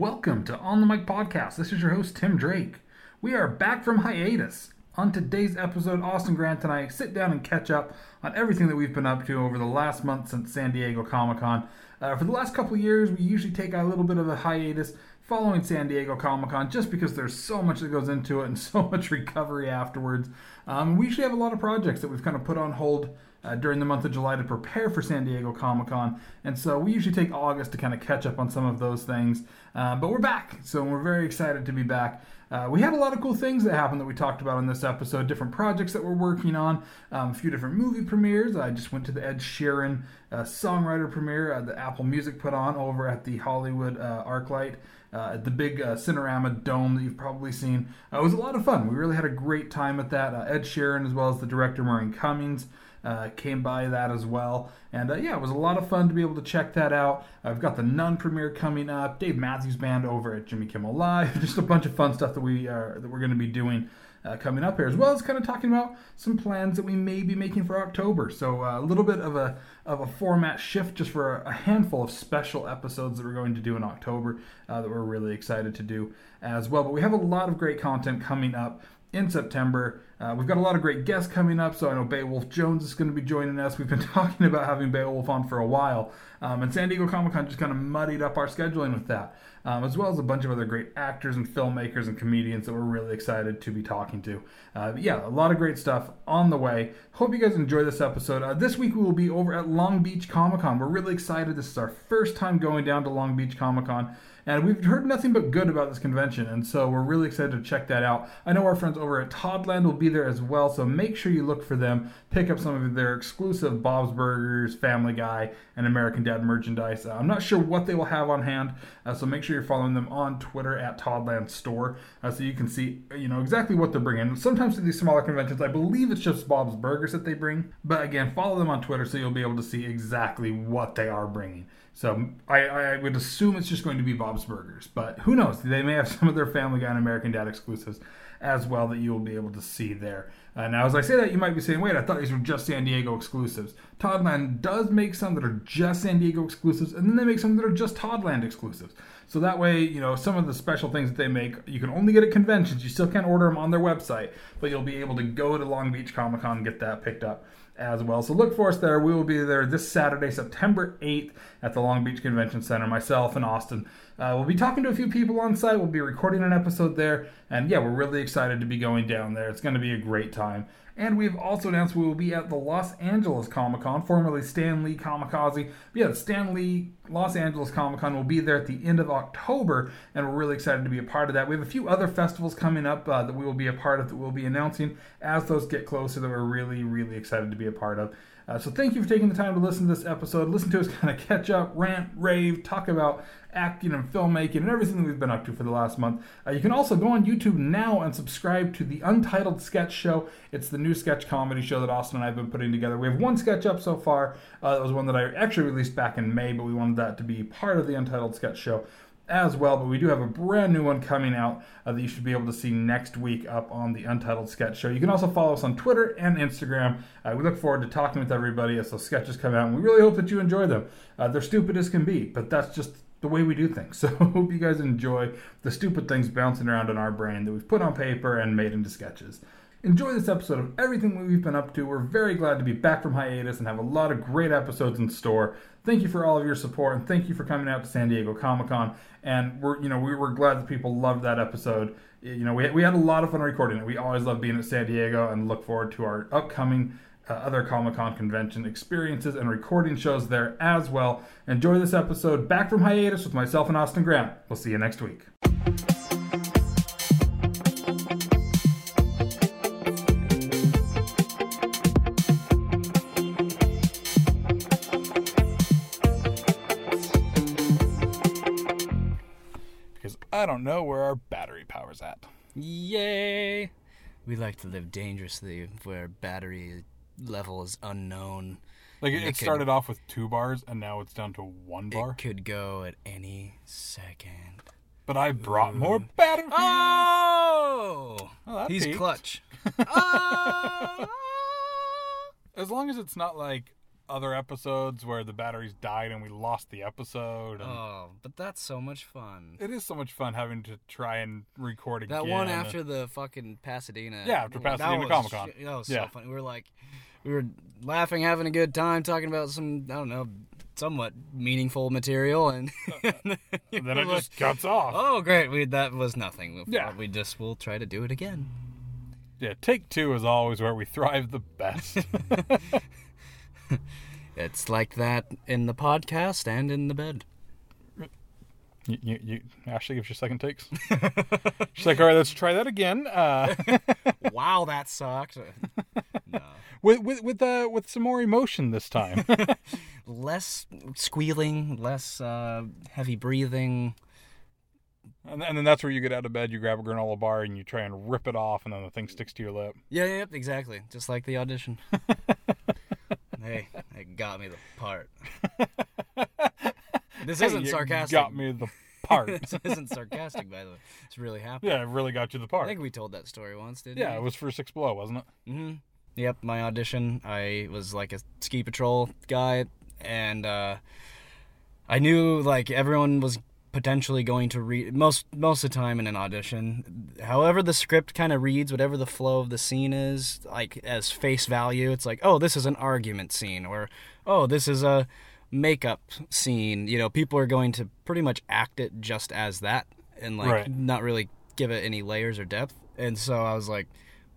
Welcome to On the Mic Podcast. This is your host, Tim Drake. We are back from hiatus. On today's episode, Austin Grant and I sit down and catch up on everything that we've been up to over the last month since San Diego Comic Con. Uh, for the last couple of years, we usually take a little bit of a hiatus following San Diego Comic Con just because there's so much that goes into it and so much recovery afterwards. Um, we usually have a lot of projects that we've kind of put on hold uh, during the month of July to prepare for San Diego Comic Con. And so we usually take August to kind of catch up on some of those things. Uh, but we're back, so we're very excited to be back. Uh, we had a lot of cool things that happened that we talked about in this episode, different projects that we're working on, um, a few different movie premieres. I just went to the Ed Sheeran uh, songwriter premiere uh, that Apple Music put on over at the Hollywood uh, ArcLight. Uh, the big uh, Cinerama dome that you've probably seen. Uh, it was a lot of fun. We really had a great time at that. Ed Sheeran, as well as the director Murray Cummings, uh, came by that as well. And uh, yeah, it was a lot of fun to be able to check that out. I've got the Nun premiere coming up, Dave Matthews Band over at Jimmy Kimmel Live, just a bunch of fun stuff that we are that we're going to be doing. Uh, coming up here, as well as kind of talking about some plans that we may be making for October. So uh, a little bit of a of a format shift, just for a handful of special episodes that we're going to do in October uh, that we're really excited to do as well. But we have a lot of great content coming up in September. Uh, we've got a lot of great guests coming up, so I know Beowulf Jones is going to be joining us. We've been talking about having Beowulf on for a while, um, and San Diego Comic Con just kind of muddied up our scheduling with that, um, as well as a bunch of other great actors and filmmakers and comedians that we're really excited to be talking to. Uh, yeah, a lot of great stuff on the way. Hope you guys enjoy this episode. Uh, this week we will be over at Long Beach Comic Con. We're really excited. This is our first time going down to Long Beach Comic Con. And we've heard nothing but good about this convention, and so we're really excited to check that out. I know our friends over at Toddland will be there as well, so make sure you look for them. Pick up some of their exclusive Bob's Burgers, Family Guy, and American Dad merchandise. Uh, I'm not sure what they will have on hand, uh, so make sure you're following them on Twitter at Toddland Store, uh, so you can see you know exactly what they're bringing. Sometimes to these smaller conventions, I believe it's just Bob's Burgers that they bring, but again, follow them on Twitter so you'll be able to see exactly what they are bringing. So I, I would assume it's just going to be Bob's Burgers, but who knows? They may have some of their Family Guy and American Dad exclusives as well that you will be able to see there. Uh, now, as I say that, you might be saying, "Wait, I thought these were just San Diego exclusives." Toddland does make some that are just San Diego exclusives, and then they make some that are just Toddland exclusives. So that way, you know, some of the special things that they make, you can only get at conventions. You still can't order them on their website, but you'll be able to go to Long Beach Comic Con and get that picked up as well. So look for us there. We will be there this Saturday, September 8th at the Long Beach Convention Center. Myself and Austin. Uh, we'll be talking to a few people on site. We'll be recording an episode there. And yeah, we're really excited to be going down there. It's going to be a great time. And we've also announced we will be at the Los Angeles Comic Con, formerly Stan Lee Comikaze. But yeah, the Stan Lee Los Angeles Comic Con will be there at the end of October, and we're really excited to be a part of that. We have a few other festivals coming up uh, that we will be a part of that we'll be announcing as those get closer that we're really, really excited to be a part of. Uh, so thank you for taking the time to listen to this episode. Listen to us kind of catch up, rant, rave, talk about acting and filmmaking and everything that we've been up to for the last month. Uh, you can also go on YouTube now and subscribe to the Untitled Sketch Show. It's the new sketch comedy show that Austin and I have been putting together. We have one sketch up so far. Uh, that was one that I actually released back in May, but we wanted that to be part of the Untitled Sketch Show as well. But we do have a brand new one coming out uh, that you should be able to see next week up on the Untitled Sketch Show. You can also follow us on Twitter and Instagram. Uh, we look forward to talking with everybody as those sketches come out, and we really hope that you enjoy them. Uh, they're stupid as can be, but that's just the way we do things. So hope you guys enjoy the stupid things bouncing around in our brain that we've put on paper and made into sketches. Enjoy this episode of everything we've been up to. We're very glad to be back from hiatus and have a lot of great episodes in store. Thank you for all of your support and thank you for coming out to San Diego Comic Con. And we're, you know, we were glad that people loved that episode. You know, we, we had a lot of fun recording it. We always love being at San Diego and look forward to our upcoming uh, other Comic Con convention experiences and recording shows there as well. Enjoy this episode back from hiatus with myself and Austin Grant. We'll see you next week. Because I don't know where our battery power's at. Yay! We like to live dangerously where battery level is unknown. Like it, it it could- started off with two bars and now it's down to one bar. It could go at any second. But I brought more batteries. Oh! Oh, He's peaked. clutch. oh! As long as it's not like other episodes where the batteries died and we lost the episode. Oh, but that's so much fun. It is so much fun having to try and record again. That one after the fucking Pasadena. Yeah, after that Pasadena was Comic-Con. sh- That was so Yeah. funny. We were like, we were laughing, having a good time, talking about some, I don't know, somewhat meaningful material, and and then it just cuts off. Oh, great! We that was nothing. We Yeah. We just will try to do it again. Yeah, take two is always where we thrive the best. It's like that in the podcast and in the bed. You, you, you, Ashley gives you second takes. She's like, all right, let's try that again. Uh, wow, that sucked. no. with with with uh, with some more emotion this time. Less squealing, less uh, heavy breathing. and, and then that's where you get out of bed, you grab a granola bar, and you try and rip it off, and then the thing sticks to your lip. Yeah, yeah, yep, exactly. Just like the audition. hey, it got me the part. This isn't you sarcastic. Got me the part. this isn't sarcastic, by the way. It's really happening. yeah, it really got you the part. I think we told that story once, didn't we? Yeah, it was for Six Below, wasn't it? hmm Yep, my audition. I was like a ski patrol guy, and uh, I knew like everyone was potentially going to read most most of the time in an audition. However, the script kind of reads whatever the flow of the scene is, like as face value. It's like, oh, this is an argument scene, or oh, this is a makeup scene. You know, people are going to pretty much act it just as that, and like Right. not really give it any layers or depth. And so I was like,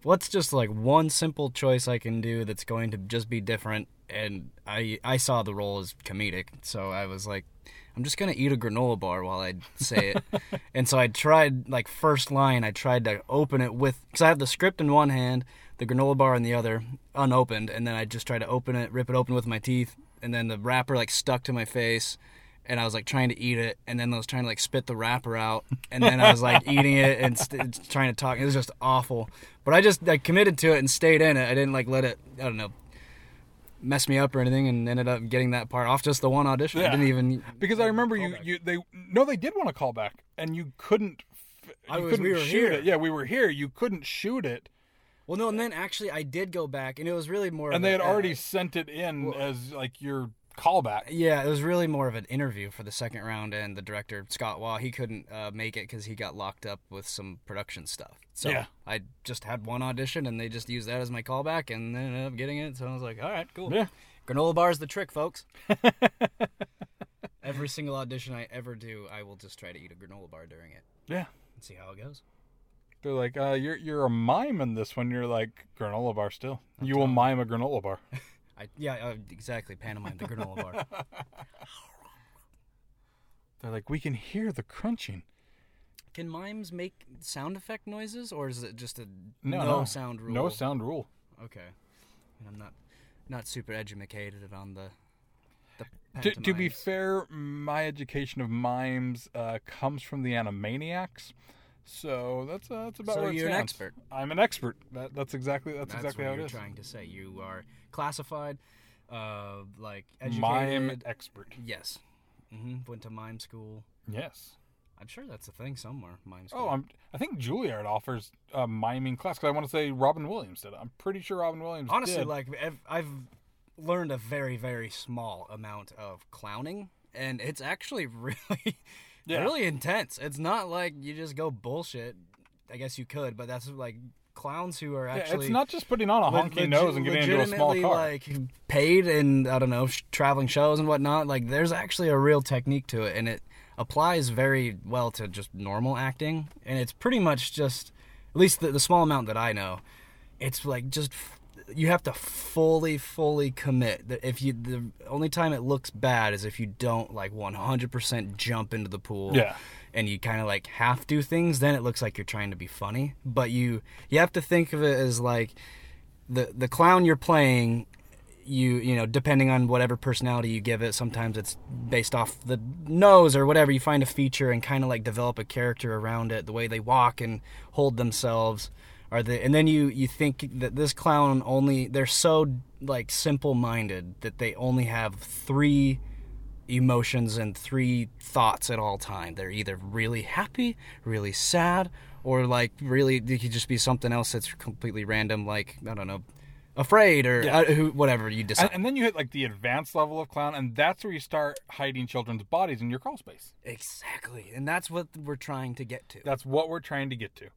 what's just like one simple choice I can do that's going to just be different? And I I saw the role as comedic, so I was like, I'm just gonna eat a granola bar while I say it. and so I tried like first line, I tried to open it with because I have the script in one hand, the granola bar in the other, unopened, and then I just tried to open it, rip it open with my teeth, and then the wrapper like stuck to my face. And I was like trying to eat it, and then I was trying to like spit the wrapper out, and then I was like eating it and st- trying to talk. It was just awful, but I just like committed to it and stayed in it. I didn't like let it. I don't know, mess me up or anything, and ended up getting that part off just the one audition. I Yeah. didn't even Because I remember you, you they no they did want to call back and you couldn't f- I you was- couldn't we were shoot here. it. Yeah, we were here. You couldn't shoot it, Well, no, and then actually I did go back, and it was really more. of and they a- had already uh, sent it in well- as like your callback. yeah, it was really more of an interview for the second round, and the director Scott Waugh he couldn't uh, make it because he got locked up with some production stuff. So Yeah. I just had one audition, and they just used that as my callback, and then ended up getting it. So I was like, all right, cool. Yeah, Granola bar is the trick, folks. Every single audition I ever do, I will just try to eat a granola bar during it yeah. and see how it goes. They're like, uh, you're you're a mime in this one. You're like granola bar still. You will mime a granola bar. I yeah, uh, exactly. Pantomime the granola bar. They're like, we can hear the crunching. Can mimes make sound effect noises, or is it just a No, no, no. sound rule? No sound rule. Okay, and I'm not not super educated on the. the To, to be fair, my education of mimes uh, comes from the Animaniacs, so that's uh, that's about So where you're an expert. I'm an expert. That, that's exactly that's, that's exactly what how it you're is. trying to say. You are classified, uh, like Mime expert. Yes. Mm-hmm. Went to mime school. Yes. I'm sure that's a thing somewhere. Mime school. Oh, I'm. I think Juilliard offers a miming class because I want to say Robin Williams did. it. I'm pretty sure Robin Williams. Did. Honestly did. like I've, I've learned a very very small amount of clowning and it's actually really Yeah. really intense it's not like you just go bullshit i guess you could but that's like clowns who are Yeah, actually it's not just putting on a honky legi- nose and getting into a small car. like paid and i don't know sh- traveling shows and whatnot like there's actually a real technique to it and it applies very well to just normal acting and it's pretty much just at least the, the small amount that i know it's like just f- you have to fully fully commit that if you the only time it looks bad is if you don't like 100% jump into the pool Yeah. and you kind of like half do things then it looks like you're trying to be funny but you you have to think of it as like the the clown you're playing you you know depending on whatever personality you give it sometimes it's based off the nose or whatever you find a feature and kind of like develop a character around it the way they walk and hold themselves are the and then you you think that this clown only they're so like simple minded that they only have three emotions and three thoughts at all time they're either really happy really sad or like really it could just be something else that's completely random like i don't know afraid or Yeah. uh, who, whatever you decide. And, and then you hit like the advanced level of clown, and that's where you start hiding children's bodies in your crawl space. exactly, and that's what we're trying to get to. That's what we're trying to get to.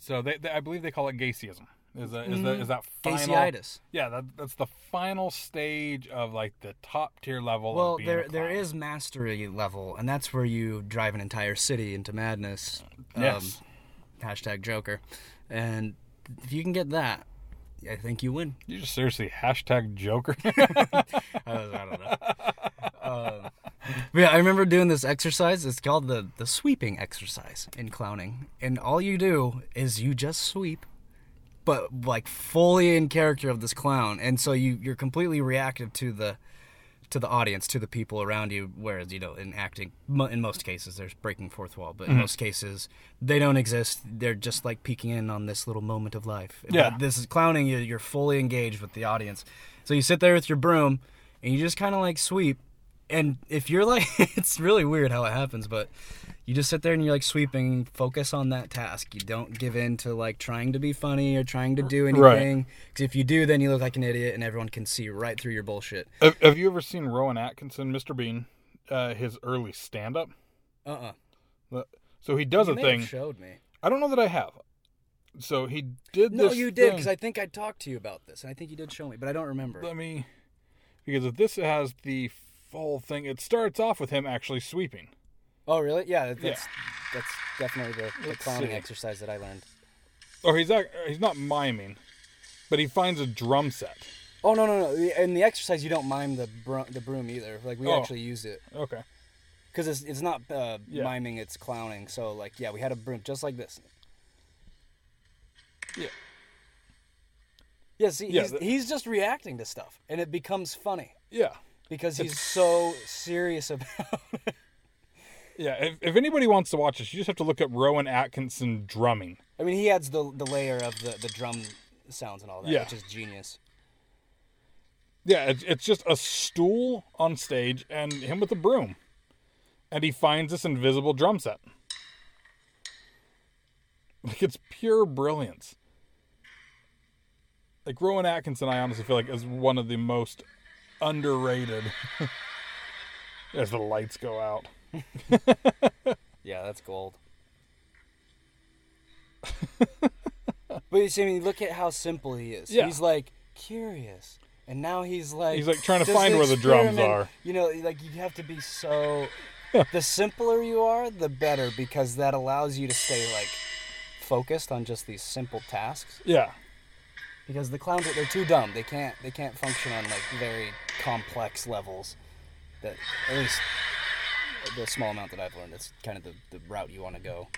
So they, they I believe they call it Gacyism. Is that is, that is that final? Gacyeitis. Yeah, that, that's the final stage of like the top tier level. Well, of being there there mastery level, and that's where you drive an entire city into madness. Um, Yes. hashtag Joker, and if you can get that, I think you win. You just seriously hashtag Joker. I, don't- know. Um, yeah, I remember doing this exercise. It's called the the sweeping exercise in clowning, and all you do is you just sweep, but like fully in character of this clown, and so you you're completely reactive to the to the audience, to the people around you. Whereas you know, in acting, in most cases, there's breaking fourth wall, but in mm-hmm. most cases, they don't exist. They're just like peeking in on this little moment of life. Yeah. But this is clowning. You're fully engaged with the audience. So you sit there with your broom, and you just kind of like sweep. And if you're like, it's really weird how it happens, but you just sit there and you're like sweeping, focus on that task. You don't give in to like trying to be funny or trying to do anything. Because if you do, then you look like an idiot, and everyone can see right through your bullshit. have, have you ever seen Rowan Atkinson, Mr. Bean, uh, his early stand up? Uh uh So he does You a thing. showed me. I don't know that I have. So he did this. No, you did because I think I talked to you about this, and I think you did show me, but I don't remember. Let me, because if this has the full thing, it starts off with him actually sweeping. Oh, really? Yeah, that's Yeah. that's definitely the, the clowning see. exercise that I learned. Oh, he's ac- he's not miming, but he finds a drum set. Oh no no no! In the exercise, you don't mime the bro- the broom either. Like we Oh. actually use it Okay. because it's it's not uh, Yeah. miming; it's clowning. So like yeah, we had a broom just like this. Yeah. Yeah, see, Yeah, he's, the- he's just reacting to stuff, and it becomes funny Yeah. Because he's so serious about. it. Yeah. If, if anybody wants to watch this, you just have to look up Rowan Atkinson drumming. I mean, he adds the the layer of the the drum sounds and all that, Yeah. which is genius. Yeah, it's, it's just a stool on stage and him with a broom. And he finds this invisible drum set. Like, it's pure brilliance. Like, Rowan Atkinson, I honestly feel like, is one of the most underrated. As the lights go out. Yeah, that's gold. but you see, I mean, look at how simple he is. Yeah. He's like curious, and now he's like He's, like, trying to find where the drums are. You know, like you have to be so. the simpler you are, the better, because that allows you to stay like focused on just these simple tasks. Yeah. Because the clowns, they're too dumb. They can't. They can't function on like very complex levels. That at least the small amount that I've learned, that's kind of the, the route you want to go.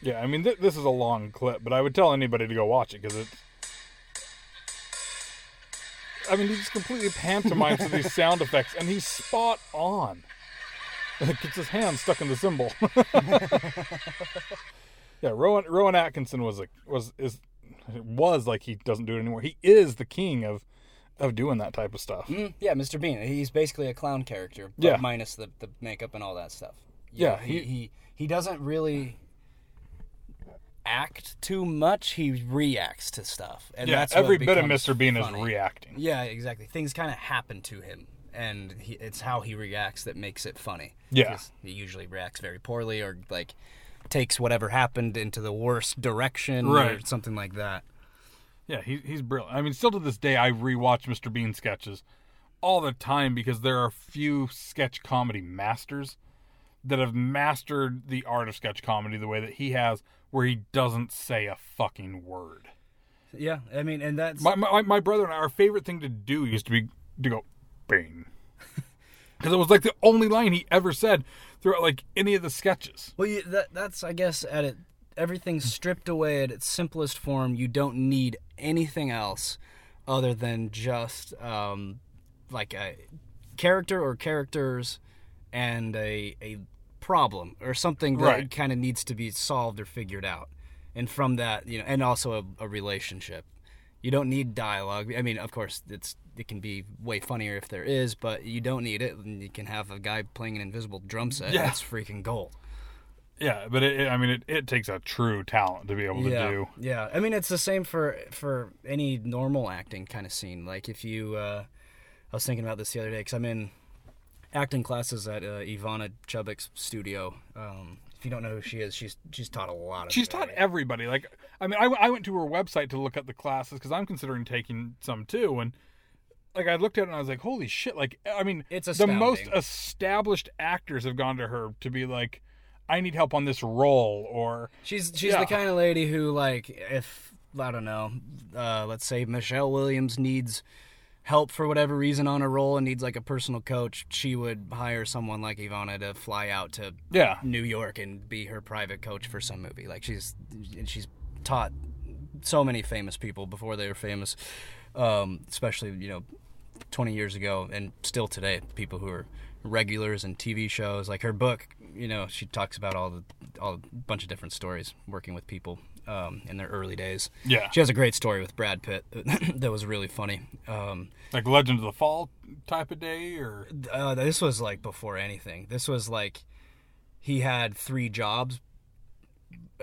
Yeah, I mean, th- this is a long clip, but I would tell anybody to go watch it because it's. I mean, he just completely pantomimes to these sound effects, and he's spot on. Gets his hand stuck in the cymbal. yeah, Rowan Rowan Atkinson was a was is was like he doesn't do it anymore. He is the king of of doing that type of stuff. Mm, yeah, Mr. Bean. He's basically a clown character, but Yeah. minus the, the makeup and all that stuff. Yeah, he, he- he he doesn't really act too much. He reacts to stuff, and Yeah, that's every bit of Mr. Bean funny. is reacting. Yeah, exactly. Things kind of happen to him, and he, it's how he reacts that makes it funny. Yeah, he usually reacts very poorly, or like takes whatever happened into the worst direction, or Right. something like that. Yeah, he, he's brilliant. I mean, still to this day, I rewatch Mr. Bean sketches all the time because there are few sketch comedy masters that have mastered the art of sketch comedy the way that he has, where he doesn't say a fucking word. Yeah, I mean, and that's My, my, my brother and I, our favorite thing to do used to be to go, Bean. Because it was like the only line he ever said throughout like any of the sketches. Well, you, that that's I guess at it everything stripped away at its simplest form. You don't need anything else other than just um, like a character or characters and a a problem or something that Right. kind of needs to be solved or figured out. And from that, you know, and also a, a relationship. You don't need dialogue. I mean, of course, it's it can be way funnier if there is, but you don't need it. And you can have a guy playing an invisible drum set. Yeah. That's freaking gold. Yeah, but it, it- I mean, it, it takes a true talent to be able yeah, to do. yeah. I mean, it's the same for for any normal acting kind of scene. Like if you, uh, I was thinking about this the other day because I'm in acting classes at uh, Ivana Chubbuck's studio. Um, if you don't know who she is, she's she's taught a lot of. She's taught very- everybody. Like, I mean, I, I went to her website to look at the classes because I'm considering taking some too, and like I looked at it and I was like, holy shit! Like, I mean, It's the most established actors have gone to her to be like, I need help on this role, or She's she's Yeah. the kind of lady who like if I don't know, uh, let's say Michelle Williams needs help for whatever reason on a role and needs like a personal coach, she would hire someone like Ivana to fly out to yeah, New York and be her private coach for some movie. Like she's she's taught so many famous people before they were famous, um, especially you know, twenty years ago and still today. People who are regulars in TV shows. Like her book, you know, she talks about all the all a bunch of different stories working with people um, in their early days. yeah, She has a great story with Brad Pitt that was really funny. Um, like Legend of the Fall type of day, or uh, this was like before anything. This was like he had three jobs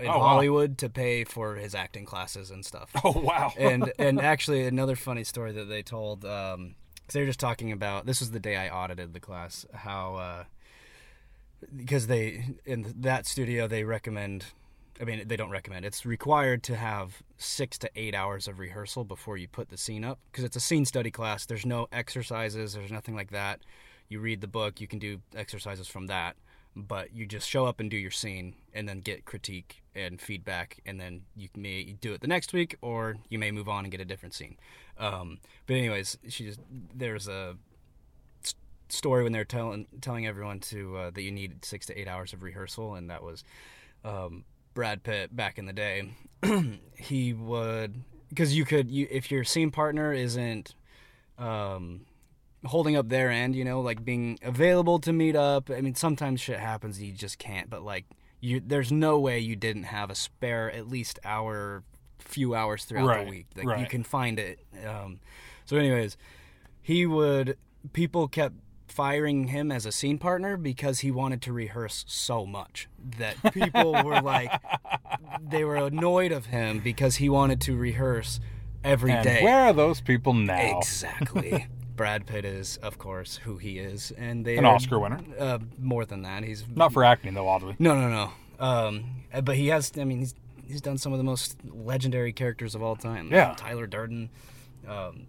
in Oh, wow. Hollywood to pay for his acting classes and stuff. oh wow, and and actually another funny story that they told um they were just talking about this was the day I audited the class how uh because they in that studio they recommend I mean they don't recommend it's required to have 6 to 8 hours of rehearsal before you put the scene up because it's a scene study class there's no exercises there's nothing like that you read the book you can do exercises from that but you just show up and do your scene and then get critique and feedback and then you may do it the next week or you may move on and get a different scene. Um, but anyways she just there's a story when they're telling telling everyone to uh, that you need six to eight hours of rehearsal and that was um, Brad Pitt back in the day. He would because you could you if your scene partner isn't um, holding up their end, you know, like being available to meet up. I mean, sometimes shit happens you just can't, but like you there's no way you didn't have a spare at least hour few hours throughout Right, the week. Like you can find it. Um, so anyways, he would people kept firing him as a scene partner because he wanted to rehearse so much that people were like they were annoyed of him because he wanted to rehearse every day. and where are those people now? Exactly. Brad Pitt is, of course, who he is, and they An are, Oscar winner, Uh, more than that, he's not for acting though, oddly. no, no, no. Um, but he has. I mean, he's he's done some of the most legendary characters of all time. Yeah. Tyler Durden. Um,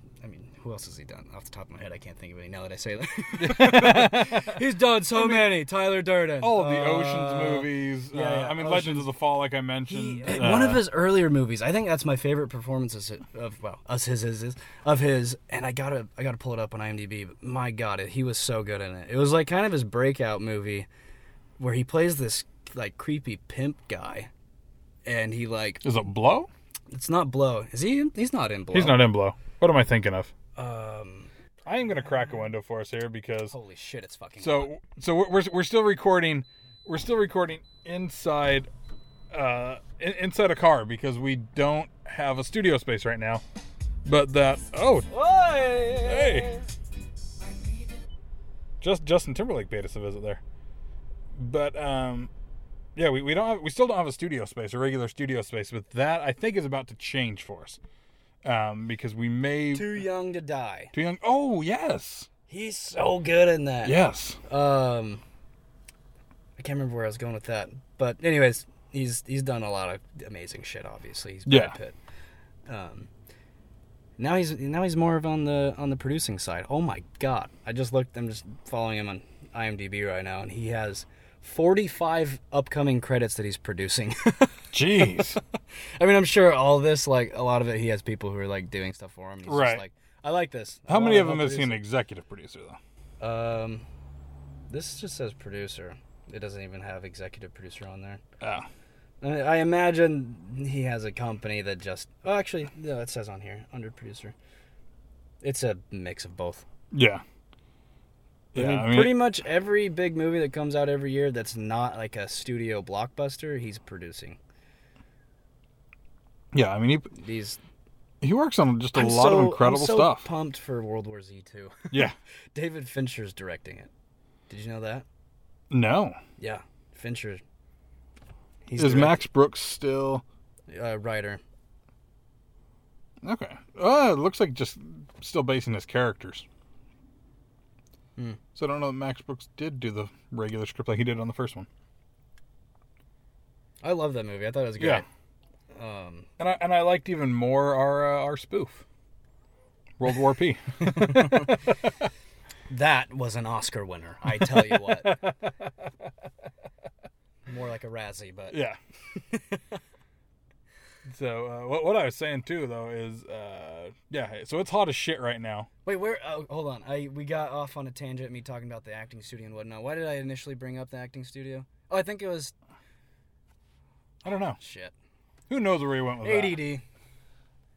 who else has he done? Off the top of my head, I can't think of any now that I say that. he's done so many. Tyler Durden. All the Uh, Ocean's movies. yeah, uh, yeah, I mean, Ocean's- Legends of the Fall, like I He, mentioned. uh, one of uh, his earlier movies, I think that's my favorite performance of well, us his his, his of his, and I gotta I gotta pull it up on IMDb. But my God, it, he was so good in it. It was like kind of his breakout movie, where he plays this like creepy pimp guy, and he like Is it Blow? it's not Blow. Is he? in- He's not in Blow. He's not in Blow. What am I thinking of? Um, I am going to crack a window for us here because holy shit, it's fucking. hot. so so we're we're, we're still recording. We're still recording inside uh in, inside a car because we don't have a studio space right now. But that oh hey, just Justin Timberlake paid us a visit there. But um yeah, we, we don't have we still don't have a studio space, a regular studio space, but that I think is about to change for us. Um because we may Too young to die. too young. Oh, yes. He's so good in that. Yes. Um, I can't remember where I was going with that, but anyways, he's he's done a lot of amazing shit. Obviously, he's Brad Yeah. Pitt. Um, now he's now he's more of on the on the producing side. Oh my god! I just looked. I'm just following him on IMDb right now, and he has 45 upcoming credits that he's producing. Jeez. I mean, I'm sure all this, like a lot of it, he has people who are like doing stuff for him. He's Right. Just like, I like this. How many of them has he an executive producer though? Um, this just says producer. It doesn't even have executive producer on there. Oh. I I imagine he has a company that just. Oh, actually, no, it says on here under producer. It's a mix of both. Yeah. I mean, I mean, pretty much every big movie that comes out every year that's not like a studio blockbuster, he's producing. yeah, I mean he These he works on just a I'm lot so, of incredible I'm so stuff. Pumped for World War Z too. Yeah. David Fincher's directing it. Did you know that? No. Yeah, Fincher. He's Is direct- Max Brooks still uh, writer. okay? Oh, it looks like just still basing his characters. Hmm. So I don't know that Max Brooks did do the regular script like he did on the first one. I love that movie. I thought it was good. Yeah. Um, And I and I liked even more our uh, our spoof, World War P. that was an Oscar winner. I tell you what. More like a Razzie, but Yeah. So uh, what what I was saying too though is uh, yeah so it's hot as shit right now. wait, where? Oh, hold on. I we got off on a tangent. Me talking about the acting studio and whatnot. Why did I initially bring up the acting studio? Oh, I think it was I don't know. shit. Who knows where we went with that? ADD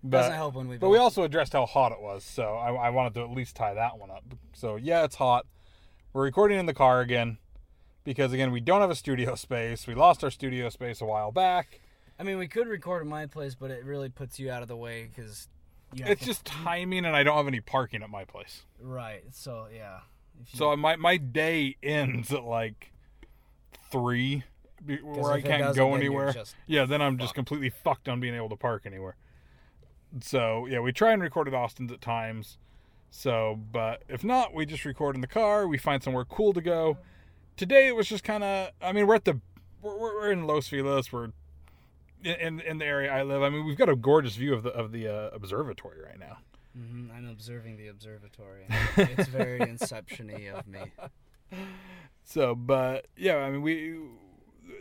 But, doesn't help when we. but we also addressed how hot it was, so I, I wanted to at least tie that one up. So yeah, it's hot. We're recording in the car again because again we don't have a studio space. We lost our studio space a while back. I mean, we could record at my place, but it really puts you out of the way because. It's just timing, and I don't have any parking at my place. right. So yeah. You- So my my day ends at like three, where I can't go anywhere. Yeah, then I'm just completely fucked on being able to park anywhere. So yeah, we try and record at Austin's at times. So, but if not, we just record in the car. We find somewhere cool to go. Today it was just kind of. I mean, we're at the we're, we're we're in Los Feliz. We're in, in the area I live. I mean, we've got a gorgeous view of the of the uh, observatory right now. Mhm, I'm observing the observatory. it's very inception-y of me. So, but yeah, I mean, we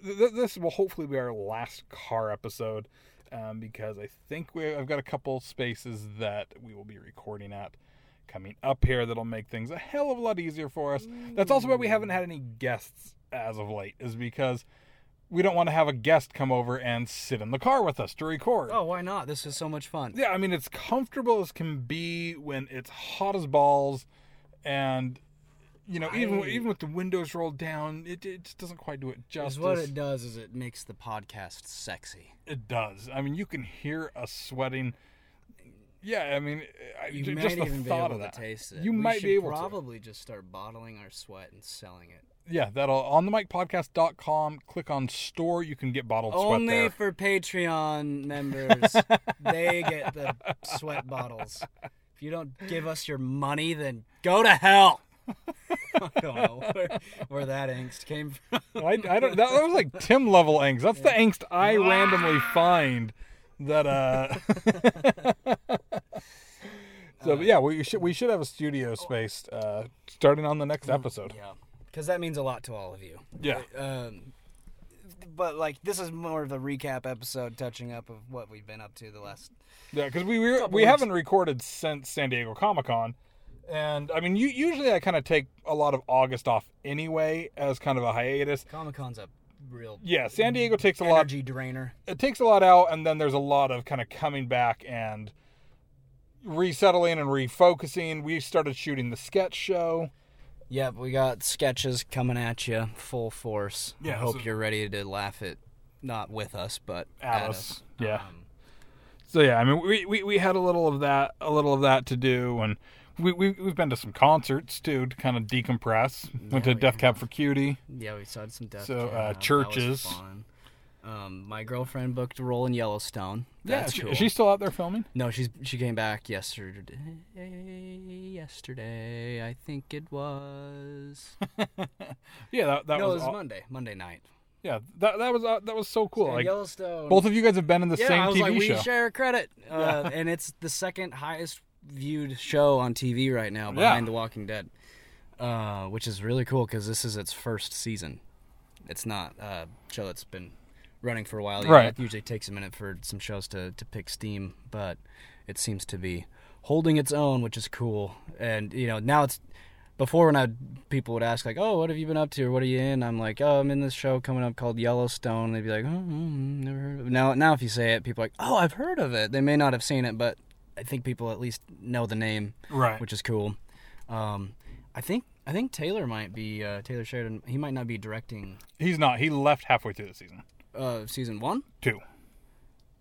th- th- this will hopefully be our last car episode um, because I think we I've got a couple spaces that we will be recording at coming up here that'll make things a hell of a lot easier for us. That's also why we haven't had any guests as of late, is because we don't want to have a guest come over and sit in the car with us to record. Oh, why not? This is so much fun. Yeah, I mean it's comfortable as can be when it's hot as balls, and you know even I- even with the windows rolled down, it, it just doesn't quite do it justice. what it does is it makes the podcast sexy. It does. I mean, you can hear us sweating. Yeah, I mean, You ju- might just the even be thought able of that. to taste it. You We might be able to. probably just start bottling our sweat and selling it. Yeah, that'll on the micpodcast.com. Click on store. You can get bottled sweat Only for Patreon members. they get the sweat bottles. If you don't give us your money, then go to hell. I don't know where, where that angst came from. I, I don't. That, that was like Tim level angst. That's the angst I randomly find. That uh. so but yeah, we should we should have a studio space uh, starting on the next episode. Yeah, because that means a lot to all of you. Yeah. Um, but like this is more of a recap episode, touching up of what we've been up to the last. Yeah, because we we, we weeks. haven't recorded since San Diego Comic Con, and I mean, you, usually I kind of take a lot of August off anyway as kind of a hiatus. Comic Con's a real Yeah, San Diego takes a lot. energy drainer. It takes a lot out, and then there's a lot of kind of coming back and resettling and refocusing. We started shooting the sketch show. Yep, we got sketches coming at you full force. I Yeah, hope so- you're ready to laugh at, not with us, but At at, us, us. yeah. Um, So yeah, I mean, we, we, we had a little of that, a little of that to do, and we, we we've been to some concerts too to kind of decompress. Went Yeah, to we Death Cab for Cutie. yeah, we saw some death. So, Cab. uh, churches. Um, my girlfriend booked a role in Yellowstone. Yeah, That's she- cool. is she still out there filming? No, she's she came back yesterday. Yesterday, I think it was. Yeah, that, that no, was, it was aw- Monday. Monday night. yeah that that was uh, that was so cool. Like Yellowstone. both of you guys have been in the yeah, same I was TV like, we show. share credit, uh, and it's the second highest viewed show on TV right now, Yeah. behind The Walking Dead, uh, which is really cool because this is its first season. It's not a show that's been running for a while. You know, Right. It usually takes a minute for some shows to, to pick steam, but it seems to be holding its own, which is cool. And you know, now it's before when I people would ask like, "Oh, what have you been up to? or What are you in?" I'm like, "Oh, I'm in this show coming up called Yellowstone." They'd be like, "Oh, mm, never heard of it." Now, now if you say it, people are like, "Oh, I've heard of it." They may not have seen it, but I think people at least know the name, right. which is cool. Um, I think I think Taylor might be uh, Taylor Sheridan. He might not be directing He's not. He left halfway through the season. Uh, season one Two.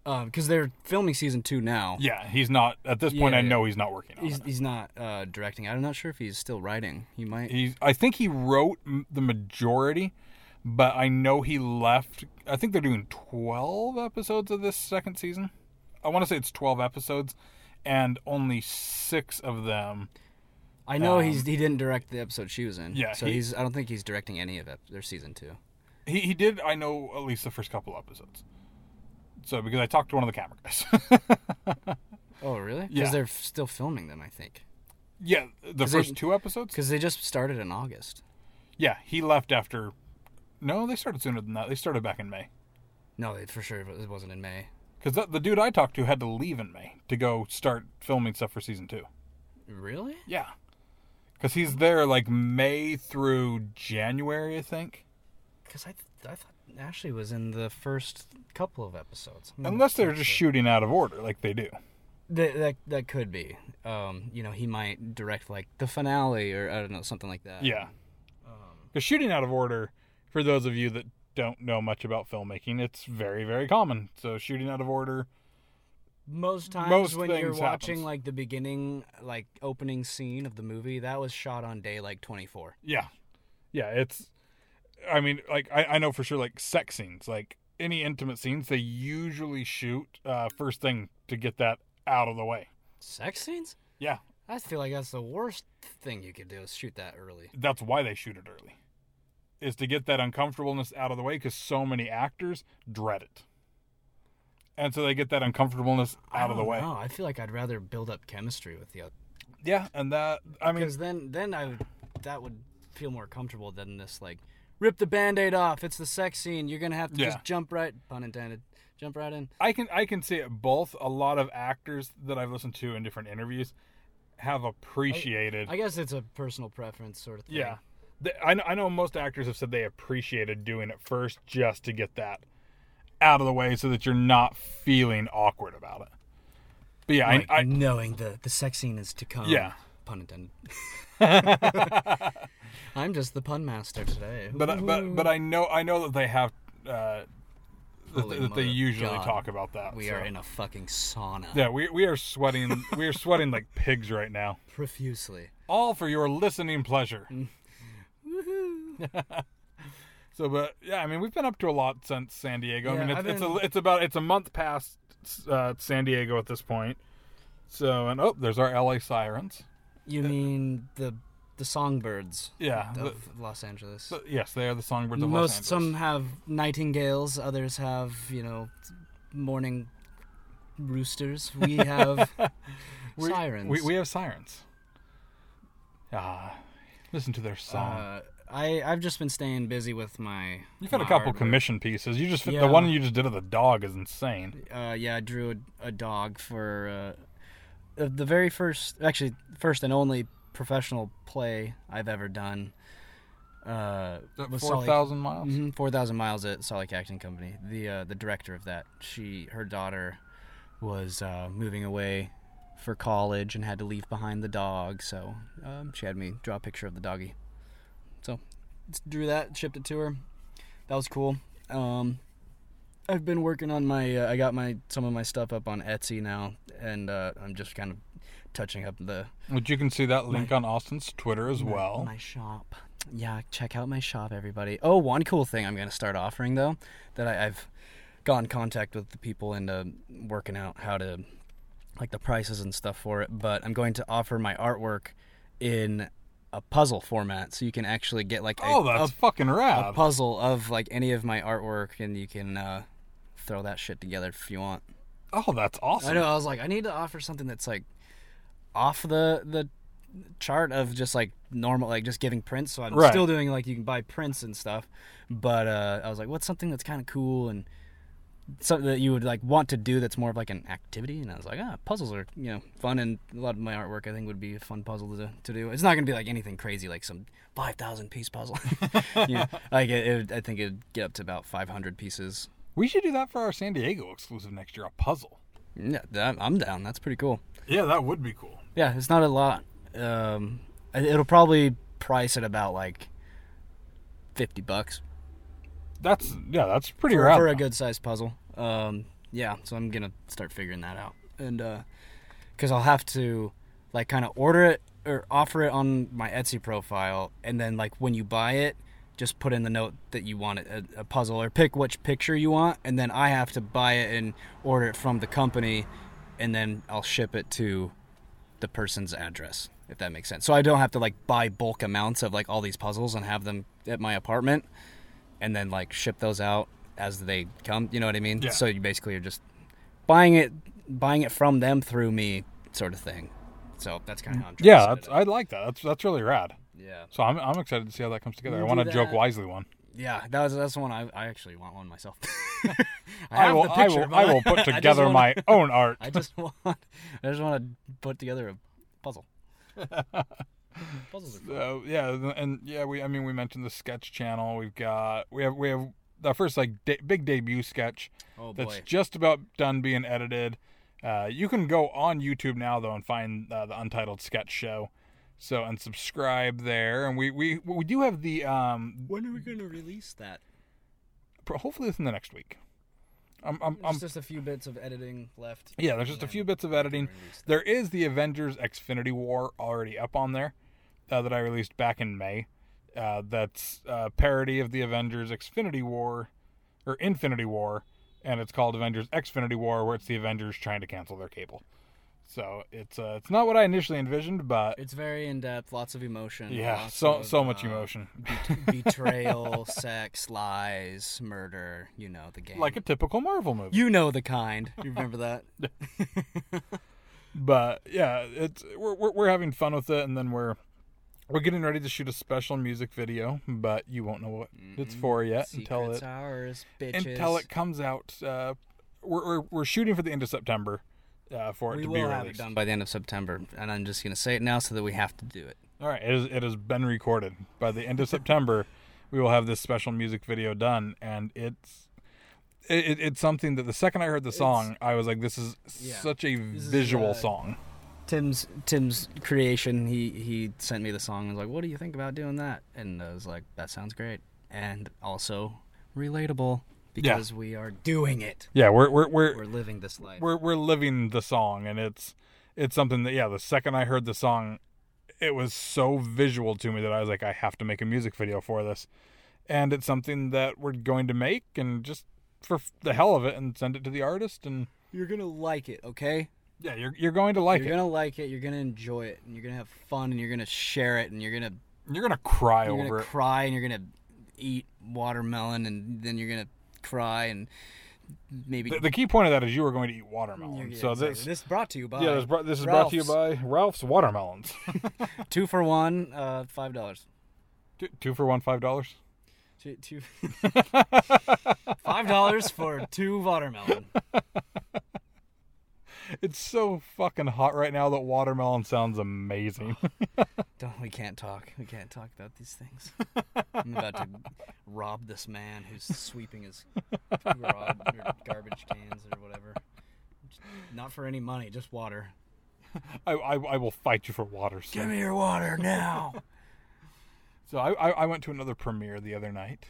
because they're filming season two now. Yeah, he's not. At this point, Yeah, I yeah. know he's not working on He's, it. he's not uh, directing. I'm not sure if he's still writing. He might. He's. I think he wrote m- the majority, but I know he left. I think they're doing 12 episodes of this second season. I want to say it's 12 episodes, and only six of them. I know Um, he's he didn't direct the episode she was in. Yeah, so he- he's I don't think he's directing any of it. Their season two. He, he did, I know, at least the first couple episodes. So, because I talked to one of the camera guys. Oh really? Because Yeah. they're f- still filming them, I think. yeah, the 'Cause they- first two episodes? Because they just started in August. Yeah, he left after. No, they started sooner than that. They started back in May. No, they, for sure it wasn't in May. Because the, the dude I talked to had to leave in May to go start filming stuff for season two. Really? Yeah. Because he's there like May through January, I think. Because I th- I thought Ashley was in the first couple of episodes. I'm Unless they're just shooting out of order like they do. That, that that could be. Um, you know, he might direct like the finale or I don't know something like that. Yeah. Um, Because shooting out of order, for those of you that don't know much about filmmaking, it's very, very common. So shooting out of order. most times Most when you're watching happens. like the beginning, like opening scene of the movie, that was shot on day like 24. Yeah. Yeah, it's. I mean, like, I, I know for sure, like, sex scenes, like, any intimate scenes, they usually shoot uh, first thing to get that out of the way. Sex scenes? Yeah. I feel like that's the worst thing you could do is shoot that early. That's why they shoot it early, is to get that uncomfortableness out of the way because so many actors dread it. And so they get that uncomfortableness out of the way. No, I feel like I'd rather build up chemistry with you Yeah, and that, I mean, because then then I would that would feel more comfortable than this like rip the band-aid off. It's the sex scene. You're gonna have to Yeah. just jump right pun intended. Jump right in. I can I can see it both. A lot of actors that I've listened to in different interviews have appreciated. I guess it's a personal preference sort of thing. yeah, I know, I know most actors have said they appreciated doing it first just to get that out of the way, so that you're not feeling awkward about it. But yeah, Like I, I knowing the the sex scene is to come. Yeah. Pun intended. I'm just the pun master today. but I- but but I know I know that they have uh, that, Holy that they usually God. talk about that. we so. are in a fucking sauna. Yeah, we we are sweating. we are sweating like pigs right now. Profusely. all for your listening pleasure. so, but yeah, I mean, we've been up to a lot since San Diego. I mean, it's, I've it's a been- it's about it's a month past uh, San Diego at this point. So, and oh, there's our LA sirens. You mean the the songbirds Yeah, of the- Los Angeles? the- yes, they are the songbirds of Los Most Angeles. some have nightingales, others have you know morning roosters. We have we, sirens. We, we have sirens. Ah, listen to their song. Uh, I I've just been staying busy with my. You've had a couple commission pieces. You just Yeah. the one you just did of the dog is insane. Uh, yeah, I drew a, a dog for uh, uh, the very first, actually, first and only professional play I've ever done. Uh, Four thousand miles. Mhm, Four thousand miles at Salt Lake Acting Company. The uh, the director of that, she her daughter was uh, moving away for college and had to leave behind the dog, so um, she had me draw a picture of the doggy. So drew that, shipped it to her. That was cool. Um, I've been working on my. Uh, I got my some of my stuff up on Etsy now, and uh, I'm just kind of touching up the Which you can see that link on Austin's Twitter as my- well. My shop. Yeah, check out my shop, everybody. Oh, one cool thing I'm going to start offering, though, that I, I've got in contact with the people and uh, working out how to, like the prices and stuff for it. But I'm going to offer my artwork in a puzzle format, so you can actually get like a, oh, that's a, fucking a puzzle of like any of my artwork, and you can uh, throw that shit together if you want. oh, that's awesome. I know. I was like, I need to offer something that's like off the the chart of just like normal, like just giving prints. So I'm Right. still doing like you can buy prints and stuff. But uh, I was like, what's something that's kind of cool and something that you would like want to do that's more of like an activity? And I was like, ah, puzzles are you know fun, and a lot of my artwork I think would be a fun puzzle to to do. It's not gonna be like anything crazy like some five thousand piece puzzle. you know, like it, it, I think it'd get up to about five hundred pieces. We should do that for our San Diego exclusive next year. A puzzle. Yeah, that, I'm down. That's pretty cool. Yeah, that would be cool. Yeah, it's not a lot. Um, it- it'll probably price at about like fifty bucks That's yeah, that's pretty for, for a good sized puzzle. Um, yeah, so I'm gonna start figuring that out, and because I'll have to like kind of order it or offer it on my Etsy profile, and then like when you buy it, just put in the note that you want a, a puzzle or pick which picture you want, and then I have to buy it and order it from the company, and then I'll ship it to the person's address, if that makes sense. So I don't have to like buy bulk amounts of like all these puzzles and have them at my apartment, and then like ship those out as they come. You know what I mean? Yeah. So you basically are just buying it, buying it from them through me, sort of thing. So that's kind of Yeah, that's. I like that. That's that's really rad. Yeah. So I'm I'm excited to see how that comes together. You I want a do joke wisely one. Yeah, that was that's the one I, I actually want one myself. I, I will the I will I will put together wanna- my own art. I just want I just want to put together a puzzle. Puzzles. So yeah, and yeah, we I mean we mentioned the sketch channel. We've got we have we have the first like de- big debut sketch Oh that's just about done being edited. Uh, you can go on YouTube now though and find uh, the Untitled Sketch Show. So and subscribe there, and we we we do have the um When are we going to release that? hopefully within the next week. I'm I'm, I'm just a few bits of editing left. yeah. There's just a few bits of editing. There is the Avengers Xfinity War already up on there uh, that I released back in May. Uh, that's a parody of the Avengers Xfinity War or Infinity War, and it's called Avengers Xfinity War, where it's the Avengers trying to cancel their cable. So it's uh, it's not what I initially envisioned, but It's very in depth, lots of emotion. yeah, so of, so much uh, emotion, bet- betrayal, sex, lies, murder. You know the game. like a typical Marvel movie. you know the kind. You remember that? but yeah, it's we're, we're we're having fun with it, and then we're we're getting ready to shoot a special music video, but you won't know what it's for yet until Secrets it ours, bitches. until it comes out. Uh, we're, we're we're shooting for the end of September uh, for it we to will be have it done by the end of September, and I'm just gonna say it now so that we have to do it. All right, it, is, it has been recorded. By the end of September, we will have this special music video done, and it's it, it, it's something that the second I heard the song, I was like, "This is Yeah. such a is, visual uh, song." Tim's Tim's creation. He he sent me the song and was like, "What do you think about doing that?" And I was like, "That sounds great," and also relatable because we are doing it. Yeah, we're we're we're We're living this life. we're we're living the song and it's it's something that yeah the second i heard the song it was so visual to me that i was like i have to make a music video for this and it's something that we're going to make and just for the hell of it and send it to the artist and You're gonna like it, okay? yeah you're, you're going to like it. you're gonna like it. You're gonna enjoy it, and you're gonna have fun, and you're gonna share it, and you're gonna you're gonna cry you're over gonna it cry, and you're gonna eat watermelon, and then you're gonna cry, and maybe the, the key point of that is you are going to eat watermelon You're- so exactly. this this brought to you by yeah this, brought, this is brought to you by ralph's watermelons two for one, uh, five dollars. two, two for one five dollars Two, two five dollars for two watermelon. It's so fucking hot right now that watermelon sounds amazing oh. Don't we can't talk. We can't talk about these things. I'm about to rob this man who's sweeping his garbage cans or whatever. Not for any money, just water. I, I, I will fight you for water sir. Give me your water now. So I, I I went to another premiere the other night.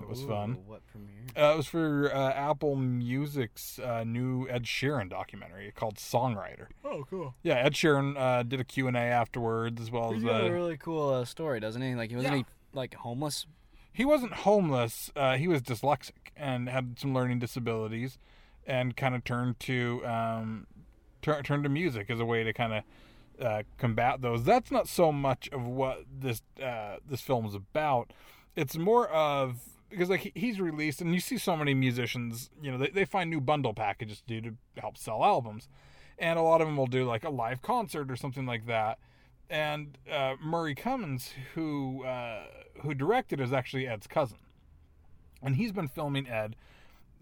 It was fun. What premiere? Uh, it was for uh, Apple Music's uh, new Ed Sheeran documentary called Songwriter. Oh, cool. Yeah, Ed Sheeran uh, did a Q and A afterwards, as well as He's got a uh, really cool uh, story, doesn't he? Like, he wasn't Yeah. he like homeless? he wasn't homeless. Uh, he was dyslexic and had some learning disabilities, and kind of turned to um, tur- turned to music as a way to kind of uh, combat those. That's not so much of what this uh, this film is about. It's more of because like he- he's released, and you see so many musicians, you know, they, they find new bundle packages to do to help sell albums, and a lot of them will do like a live concert or something like that. And uh, Murray Cummings, who uh, who directed, is actually Ed's cousin, and he's been filming Ed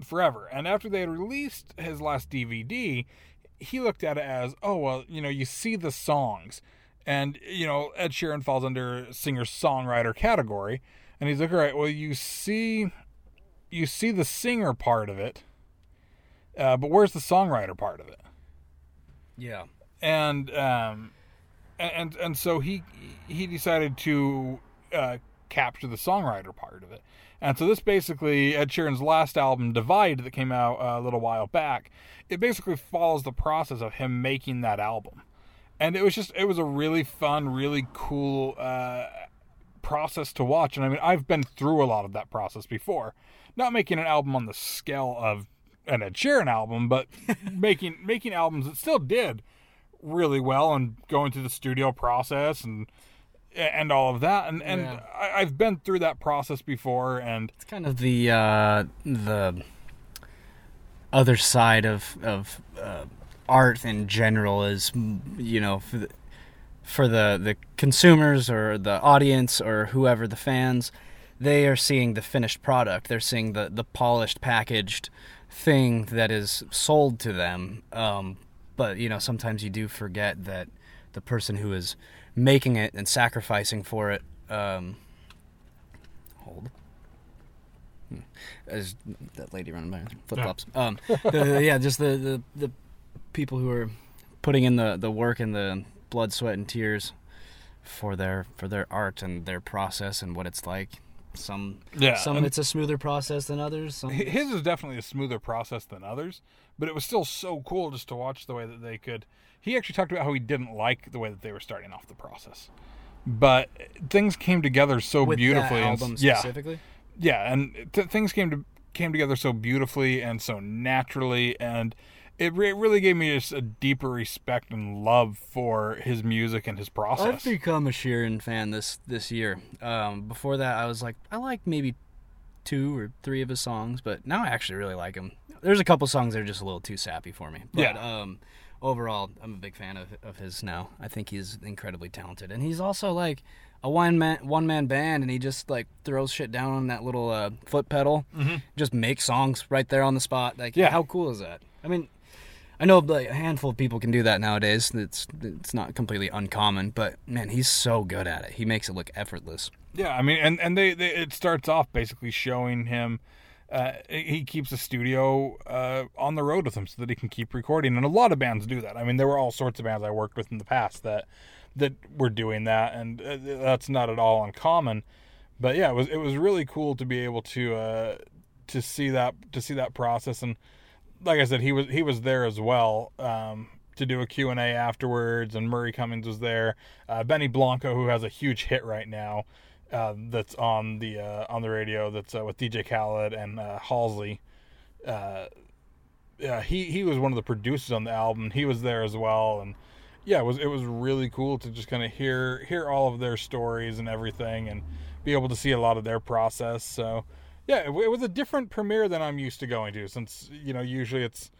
forever. And after they had released his last DVD, he looked at it as, oh well, you know, you see the songs, and you know, Ed Sheeran falls under singer songwriter category, and he's like, all right, well, you see, you see the singer part of it, uh, but where's the songwriter part of it? Yeah. and um, and and so he he decided to uh, capture the songwriter part of it. And so this basically Ed Sheeran's last album, Divide, that came out uh, a little while back, it basically follows the process of him making that album. And it was just it was a really fun, really cool uh, process to watch. And I mean, I've been through a lot of that process before. Not making an album on the scale of an Ed Sheeran album, but making making albums that still did really well and going through the studio process and and all of that. And and Yeah. I, I've been through that process before. And It's kind of the uh, the other side of of uh, art in general is you know for the, the the consumers or the audience or whoever the fans they are seeing the finished product. They're seeing the the polished packaged thing that is sold to them. Um, but you know sometimes you do forget that the person who is making it and sacrificing for it um, hold. As that lady running by flip flops. Um, the, yeah, just the, the the people who are putting in the the work and the blood, sweat, and tears for their for their art and their process and what it's like. Some Yeah, some it's a smoother process than others. Some his is definitely a smoother process than others, but it was still so cool just to watch the way that they could. He actually talked about how he didn't like the way that they were starting off the process, but things came together so with beautifully. album yeah, specifically. yeah, and th- things came to came together so beautifully and so naturally, and it, re- it really gave me just a deeper respect and love for his music and his process. I've become a Sheeran fan this this year. Um, before that, I was like, I like maybe two or three of his songs, but now I actually really like him. There's a couple songs that are just a little too sappy for me. But, Yeah. Um, overall, I'm a big fan of of his now. I think he's incredibly talented, and he's also like a one man one man band, and he just like throws shit down on that little uh, foot pedal, just makes songs right there on the spot. Like, Mm-hmm. Yeah. how cool is that? I mean. I know like a handful of people can do that nowadays. It's it's not completely uncommon, but man, he's so good at it. He makes it look effortless. Yeah, I mean, and and they, they it starts off basically showing him. Uh, he keeps a studio uh, on the road with him so that he can keep recording, and a lot of bands do that. I mean, there were all sorts of bands I worked with in the past that that were doing that, and uh, that's not at all uncommon. But yeah, it was it was really cool to be able to uh, to see that to see that process, and like I said, he was he was there as well um, to do a Q and A afterwards, and Murray Cummings was there. Uh, Benny Blanco, who has a huge hit right now, uh, that's on the uh, on the radio, that's uh, with DJ Khaled and uh, Halsey. Uh, yeah, he he was one of the producers on the album. He was there as well, and yeah, it was it was really cool to just kind of hear hear all of their stories and everything, and be able to see a lot of their process. So yeah, it, it was a different premiere than I'm used to going to, since you know usually it's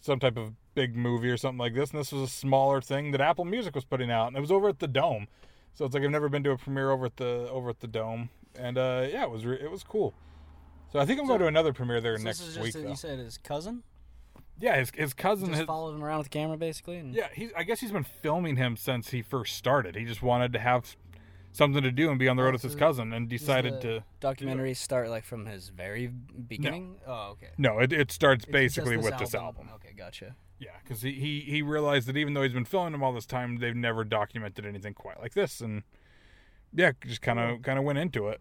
some type of big movie or something like this, and this was a smaller thing that Apple Music was putting out, and it was over at the Dome. So it's like I've never been to a premiere over at the over at the Dome, and uh, yeah, it was re- it was cool. So I think I'm going to another premiere there So next this is just week. a- you said his cousin Yeah, his his cousin just followed him around with the camera, basically. And yeah, he's. I guess he's been filming him since he first started. He just wanted to have something to do and be on the road with his cousin, and decided to. documentaries start like from his very beginning. Oh, okay. No, it, it starts basically with this album. Okay, gotcha. Yeah, because he, he he realized that even though he's been filming them all this time, they've never documented anything quite like this, and yeah, just kind of kind of went into it.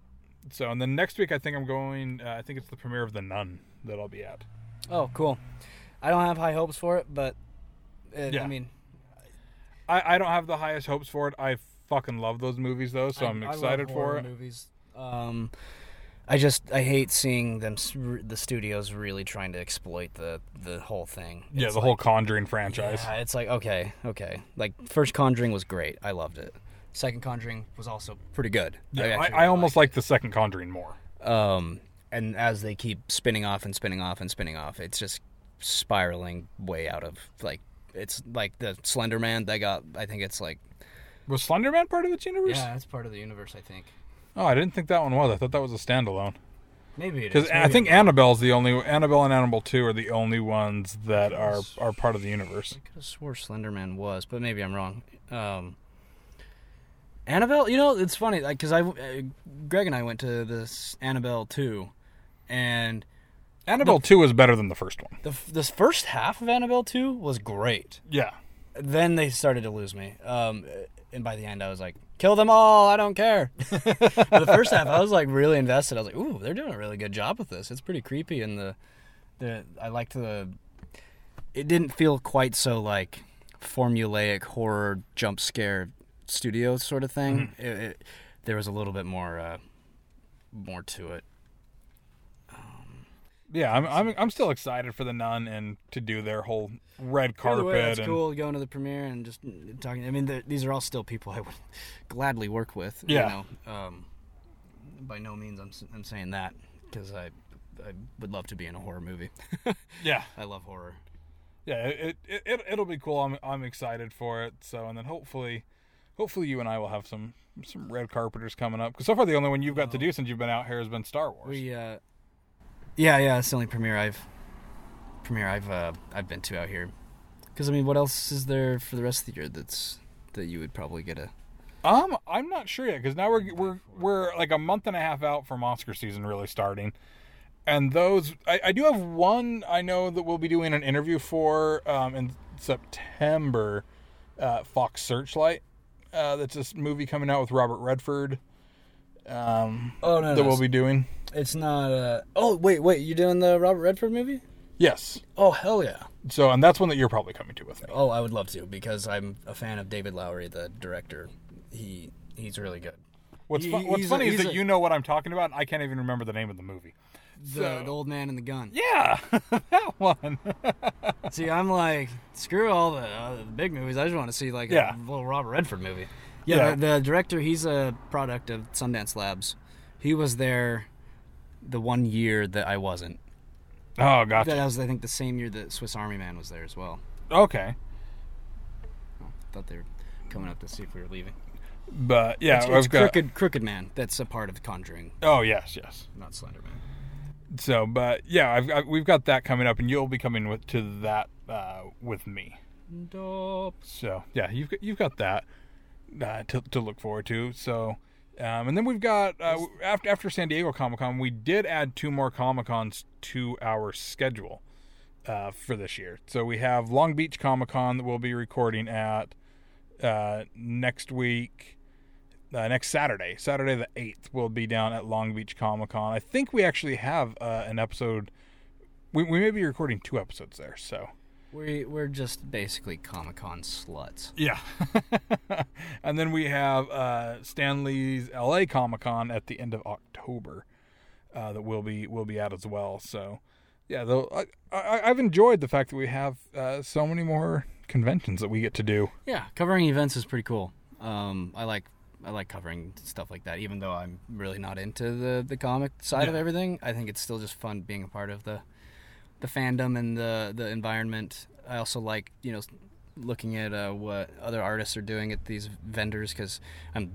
So, and then next week I think I'm going. Uh, I think it's the premiere of The Nun that I'll be at. Oh, cool. I don't have high hopes for it, but it, Yeah. I mean, I I don't have the highest hopes for it. I fucking love those movies though, so I- I'm I love excited for it. Movies. Um, I just I hate seeing them the studios really trying to exploit the the whole thing. Yeah, It's the whole Conjuring franchise. Yeah, it's like okay, okay. Like first Conjuring was great. I loved it. Second Conjuring was also pretty good. Yeah, I, I, really almost like the second Conjuring more. Um, and as they keep spinning off and spinning off and spinning off, it's just spiraling way out of like it's like the Slender Man. They got I think it's like Was Slenderman part of its universe? yeah, it's part of the universe. I think Oh, I didn't think that one was. I thought that was a standalone. maybe it Because. I think Annabelle's the only Annabelle and Annabelle Two are the only ones that are are part of the universe. I could have swore Slenderman was, but maybe I'm wrong. Um, Annabelle, you know, it's funny, like, because I, uh, Greg and I went to this Annabelle 2, and Annabelle Two is better than the first one. the this first half of Annabelle 2 was great. Yeah, Then they started to lose me. Um, and by the end, I was like, kill them all, I don't care. the first half, I was like really invested. I was like, ooh, they're doing a really good job with this. It's pretty creepy, and the, the I liked the. It didn't feel quite so like formulaic horror jump scare studio sort of thing. It, it, there was a little bit more uh, more to it. Yeah, I'm I'm I'm still excited for the Nun and to do their whole red carpet. Way, that's and, cool going to the premiere and just talking. I mean, the, these are all still people I would gladly work with. Yeah. You know, um, by no means I'm I'm saying that because I I would love to be in a horror movie. Yeah, I love horror. yeah, it, it it it'll be cool. I'm I'm excited for it. So and then hopefully, hopefully you and I will have some some red carpeters coming up. Because so far the only one you've got to do since you've been out here has been Star Wars. We uh, yeah, yeah, it's the only premiere I've premiere I've uh, I've been to out here. Because I mean, what else is there for the rest of the year that's that you would probably get a Um, I'm not sure yet because now we're we're we're like a month and a half out from Oscar season really starting, and those I, I do have one I know that we'll be doing an interview for um, in September, uh, Fox Searchlight. Uh, that's this movie coming out with Robert Redford. Um, Oh no, that we'll be doing. It's not. Uh... Oh wait, wait, you doing the Robert Redford movie? Yes. Oh hell yeah! So and that's one that you're probably coming to with me. Oh, I would love to because I'm a fan of David Lowery, the director. He he's really good. What's fun, what's he's a- funny is that a- you know what I'm talking about. and I can't even remember the name of the movie. The, So- the old man and the gun. Yeah, that one. See, I'm like, screw all the, uh, the big movies. I just want to see like Yeah. a little Robert Redford movie. Yeah, Yeah. The, the director, he's a product of Sundance Labs. He was there the one year that I wasn't. oh, gotcha. That was, I think, the same year that Swiss Army Man was there as well. Okay. thought they were coming up to see if we were leaving. But yeah, it's, it's got. Crooked, Crooked Man. That's a part of the Conjuring, Oh yes, yes. not Slender Man. So, but yeah, I've, i we've got that coming up, and you'll be coming with to that uh, with me. Dope. So yeah, you've got, you've got that uh, to to look forward to. So, um, and then we've got uh, after after San Diego Comic Con, we did add two more Comic Cons to our schedule uh, for this year. So we have Long Beach Comic Con that we'll be recording at uh, next week. Uh, next Saturday, Saturday the eighth, we'll be down at Long Beach Comic Con. I think we actually have uh, an episode. We, we may be recording two episodes there. So We we're just basically Comic Con sluts. Yeah. and then we have uh, Stan Lee's LA Comic Con at the end of October uh, that we'll be we'll be at as well. So yeah, though I, I I've enjoyed the fact that we have uh, so many more conventions that we get to do. Yeah, covering events is pretty cool. Um, I like I like covering stuff like that, even though I'm really not into the the comic side of everything. I think it's still just fun being a part of the the fandom and the the environment. I also like you know looking at uh, what other artists are doing at these vendors because I'm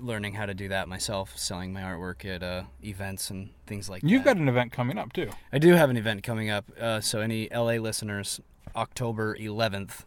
learning how to do that myself, selling my artwork at uh, events and things like that. You've got an event coming up too. I do have an event coming up. Uh, so any LA listeners, October 11th.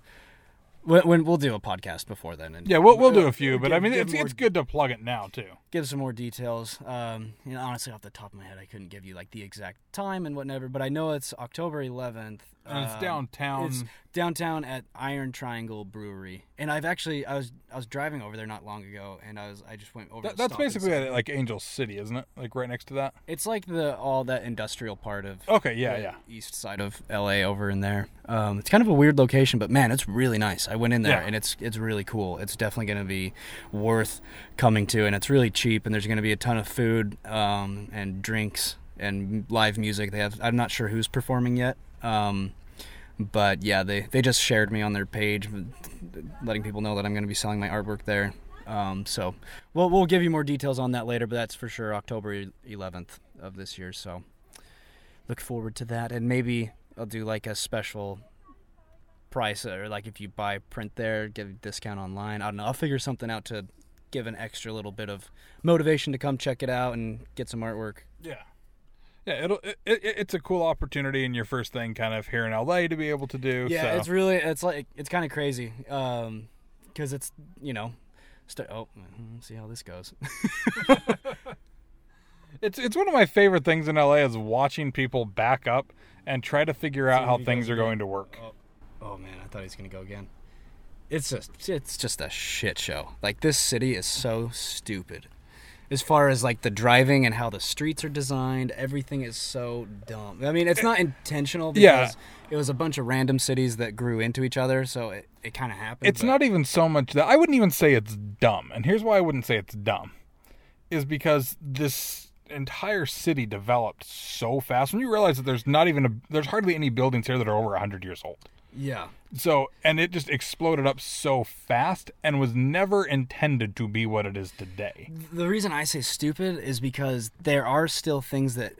When, when we'll do a podcast before then, and Yeah, we'll we'll do a few, but I mean it's more- it's good to plug it now too. give some more details. Um, you know, honestly, off the top of my head, I couldn't give you like the exact time and whatever, but I know it's October 11th. And it's Um, downtown. It's downtown at Iron Triangle Brewery, and I've actually I was I was driving over there not long ago, and I was I just went over. That, that's basically at, like Angel City, isn't it? Like right next to that. It's like the all that industrial part of Okay, yeah, the yeah. east side of LA over in there. Um, it's kind of a weird location, but man, it's really nice. I went in there Yeah. and it's it's really cool. It's definitely going to be worth coming to, and it's really cheap. And there's going to be a ton of food um, and drinks and live music. They have. I'm not sure who's performing yet. Um, but yeah, they, they just shared me on their page, letting people know that I'm going to be selling my artwork there. Um, so we'll we'll give you more details on that later, but that's for sure October 11th of this year. So look forward to that, and maybe I'll do like a special price, or like if you buy print there, get a discount online. I don't know. I'll figure something out to give an extra little bit of motivation to come check it out and get some artwork. Yeah. Yeah, it'll it, it, it's a cool opportunity and your first thing kind of here in LA to be able to do. Yeah, so. it's really it's like it's kind of crazy um because it's you know st- oh mm, see how this goes It's it's one of my favorite things in LA is watching people back up and try to figure out how things are going to work. oh man I thought he was gonna go again it's just it's just a shit show like this city is so stupid as far as like the driving and how the streets are designed everything is so dumb I mean it's not intentional because Yeah. it was a bunch of random cities that grew into each other so it, it kind of happened It's but- not even so much that I wouldn't even say it's dumb. And here's why I wouldn't say it's dumb. is because this entire city developed so fast. When you realize that there's not even a there's hardly any buildings here that are over 100 years old. Yeah. So, and it just exploded up so fast and was never intended to be what it is today. The reason I say stupid is because there are still things that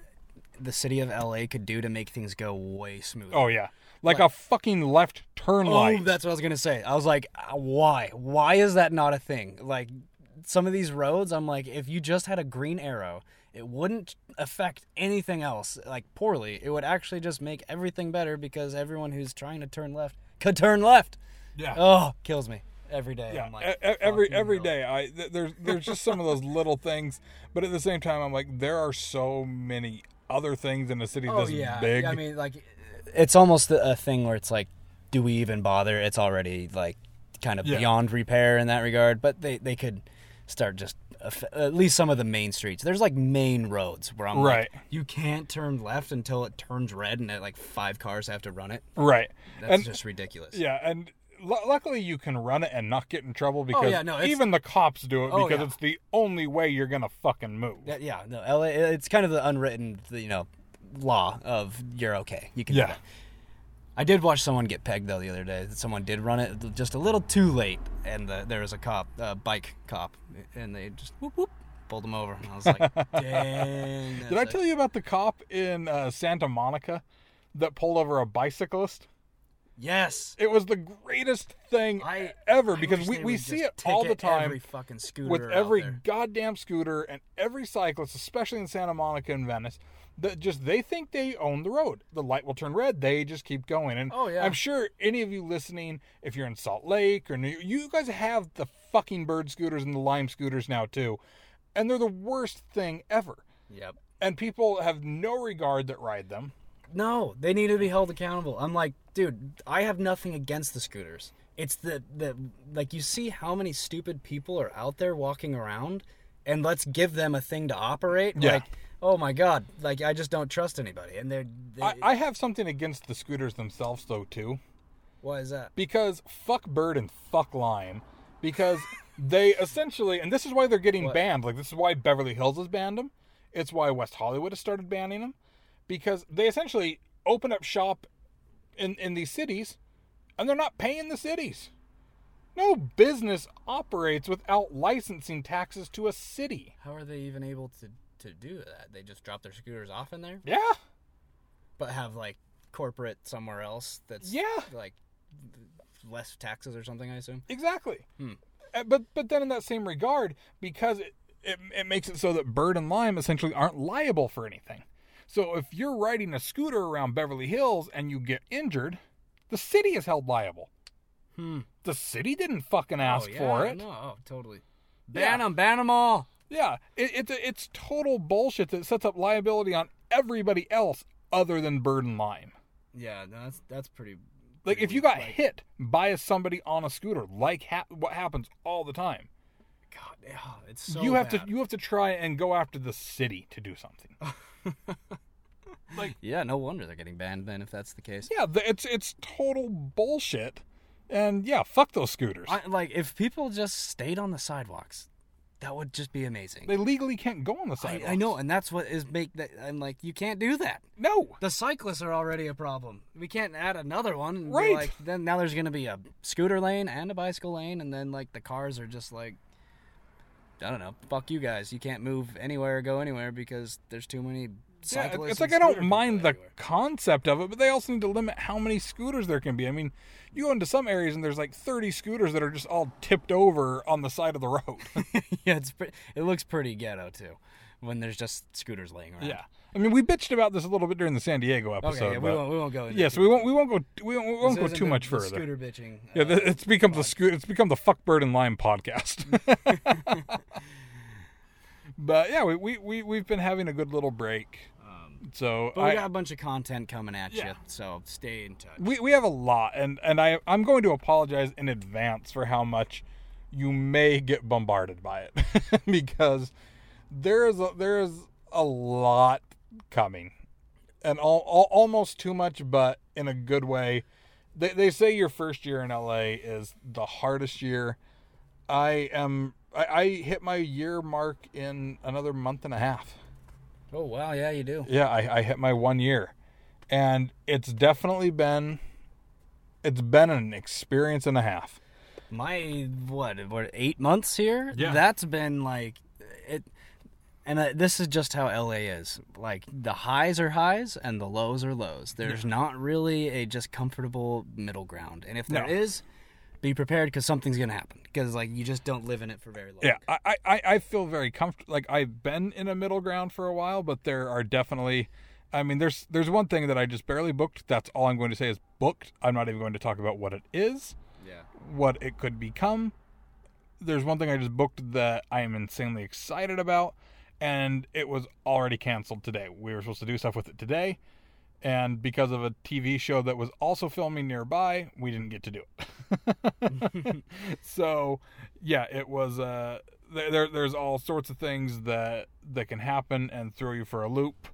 the city of LA could do to make things go way smoother. Oh yeah. Like a fucking left turn Oh, light. that's what I was gonna say. I was like, uh, why? Why is that not a thing? Like, some of these roads, I'm like, if you just had a green arrow, it wouldn't affect anything else like poorly. It would actually just make everything better because everyone who's trying to turn left could turn left. yeah. Oh, kills me every day. Yeah, I'm like, e- every every hell. day. I th- there's there's just some of those little things, but at the same time, I'm like, there are so many other things in a city Oh this yeah. big. Yeah, I mean, like, it's almost a a thing where it's like, do we even bother? It's already like kind of Yeah. beyond repair in that regard. But they they could start just at least some of the main streets. There's like main roads where I'm Right. like, you can't turn left until it turns red, and uh, like five cars have to run it. right. That's and just ridiculous. yeah, and lu luckily you can run it and not get in trouble oh, because Oh, yeah, no, even the cops do it Oh, because yeah. it's the only way you're gonna fucking move. Yeah, yeah, no, LA. It's kind of the unwritten, you know, law of you're okay. You can. Yeah. I did watch someone get pegged though the other day. Someone did run it just a little too late, and the, there was a cop, a bike cop, and they just whoop whoop pulled him over. And I was like, dang. Did I tell you about the cop in uh, Santa Monica that pulled over a bicyclist? Yes. It was the greatest thing I ever I because we, we see it all the time. Every fucking scooter with every goddamn scooter and every cyclist, especially in Santa Monica and Venice, that just they think they own the road. The light will turn red, they just keep going. And Oh, yeah. I'm sure any of you listening, if you're in Salt Lake or New, you guys have the fucking bird scooters and the lime scooters now too, and they're the worst thing ever. Yep. And people have no regard that ride them. No, they need to be held accountable. I'm like, dude, I have nothing against the scooters. It's the the like you see how many stupid people are out there walking around, and let's give them a thing to operate. Yeah. Like, oh my god, like I just don't trust anybody. And they're, they, I, I have something against the scooters themselves though too. why is that? because fuck bird and fuck lime because they essentially and this is why they're getting What? banned like this is why beverly hills has banned them it's why west hollywood has started banning them because they essentially open up shop in in these cities and they're not paying the cities no business operates without licensing taxes to a city How are they even able to to do that? They just drop their scooters off in there, yeah but have like corporate somewhere else that's Yeah. like less taxes or something. I assume. Exactly. Hmm. Uh, But but then in that same regard, because it, it it makes it so that Bird and Lime essentially aren't liable for anything. So if you're riding a scooter around Beverly Hills and you get injured, the city is held liable. Hmm. The city didn't fucking ask oh, yeah, for it. No, oh, totally. Yeah. Ban them, ban them all. Yeah, it, it's it's total bullshit that sets up liability on everybody else other than Bird and Lime. Yeah, no, that's that's pretty. Like if you got Like, hit by somebody on a scooter, like ha- what happens all the time, God, yeah, it's so. you have to you have to try and go after the city to do something. like Yeah, no wonder they're getting banned then if that's the case. yeah, the, it's it's total bullshit. And yeah, fuck those scooters. I, like if people just stayed on the sidewalks, that would just be amazing. they legally can't go on the I, sidewalks. I know, and that's what is make that. I'm like, you can't do that. No. The cyclists are already a problem. We can't add another one. And be Right. Like then now there's gonna be a scooter lane and a bicycle lane, and then like the cars are just like. I don't know. Fuck you guys. You can't move anywhere or go anywhere because there's too many Yeah, it's like I don't mind the everywhere. concept of it, but they also need to limit how many scooters there can be. I mean, you go into some areas and there's like 30 scooters that are just all tipped over on the side of the road. yeah, it's pre- it looks pretty ghetto too, when there's just scooters laying around. yeah. I mean, we bitched about this a little bit during the San Diego episode. Okay, yeah, we won't we won't go. Into yeah, so we won't we won't go we won't, we won't go too the- much the further. Scooter bitching. Yeah, uh, it's become the scoot. It's become the fuck bird and lime podcast. but yeah, we, we we we've been having a good little break. So but we I, got a bunch of content coming at Yeah. you, so stay in touch. we we have a lot, and and I I'm going to apologize in advance for how much you may get bombarded by it because there is a, there is a lot coming, and all, all, almost too much, but in a good way. They they say your first year in LA is the hardest year. I am I, I hit my year mark in another month and a half. Oh wow, yeah, you do. Yeah, I, I hit my one year, and it's definitely been it's been an experience and a half. My what? What? Eight months here. Yeah. That's been like it. And uh, this is just how LA is. Like the highs are highs and the lows are lows. There's not really a just comfortable middle ground. And if there No. is, be prepared because something's gonna happen. Because like you just don't live in it for very long. Yeah, I, I, I feel very comfortable. Like I've been in a middle ground for a while, but there are definitely, I mean, there's there's one thing that I just barely booked. That's all I'm going to say is booked. I'm not even going to talk about what it is, Yeah. what it could become. There's one thing I just booked that I am insanely excited about, and it was already canceled today. We were supposed to do stuff with it today, and because of a TV show that was also filming nearby, we didn't get to do it. so, yeah, it was. Uh, there, there- there's all sorts of things that that can happen and throw you for a loop.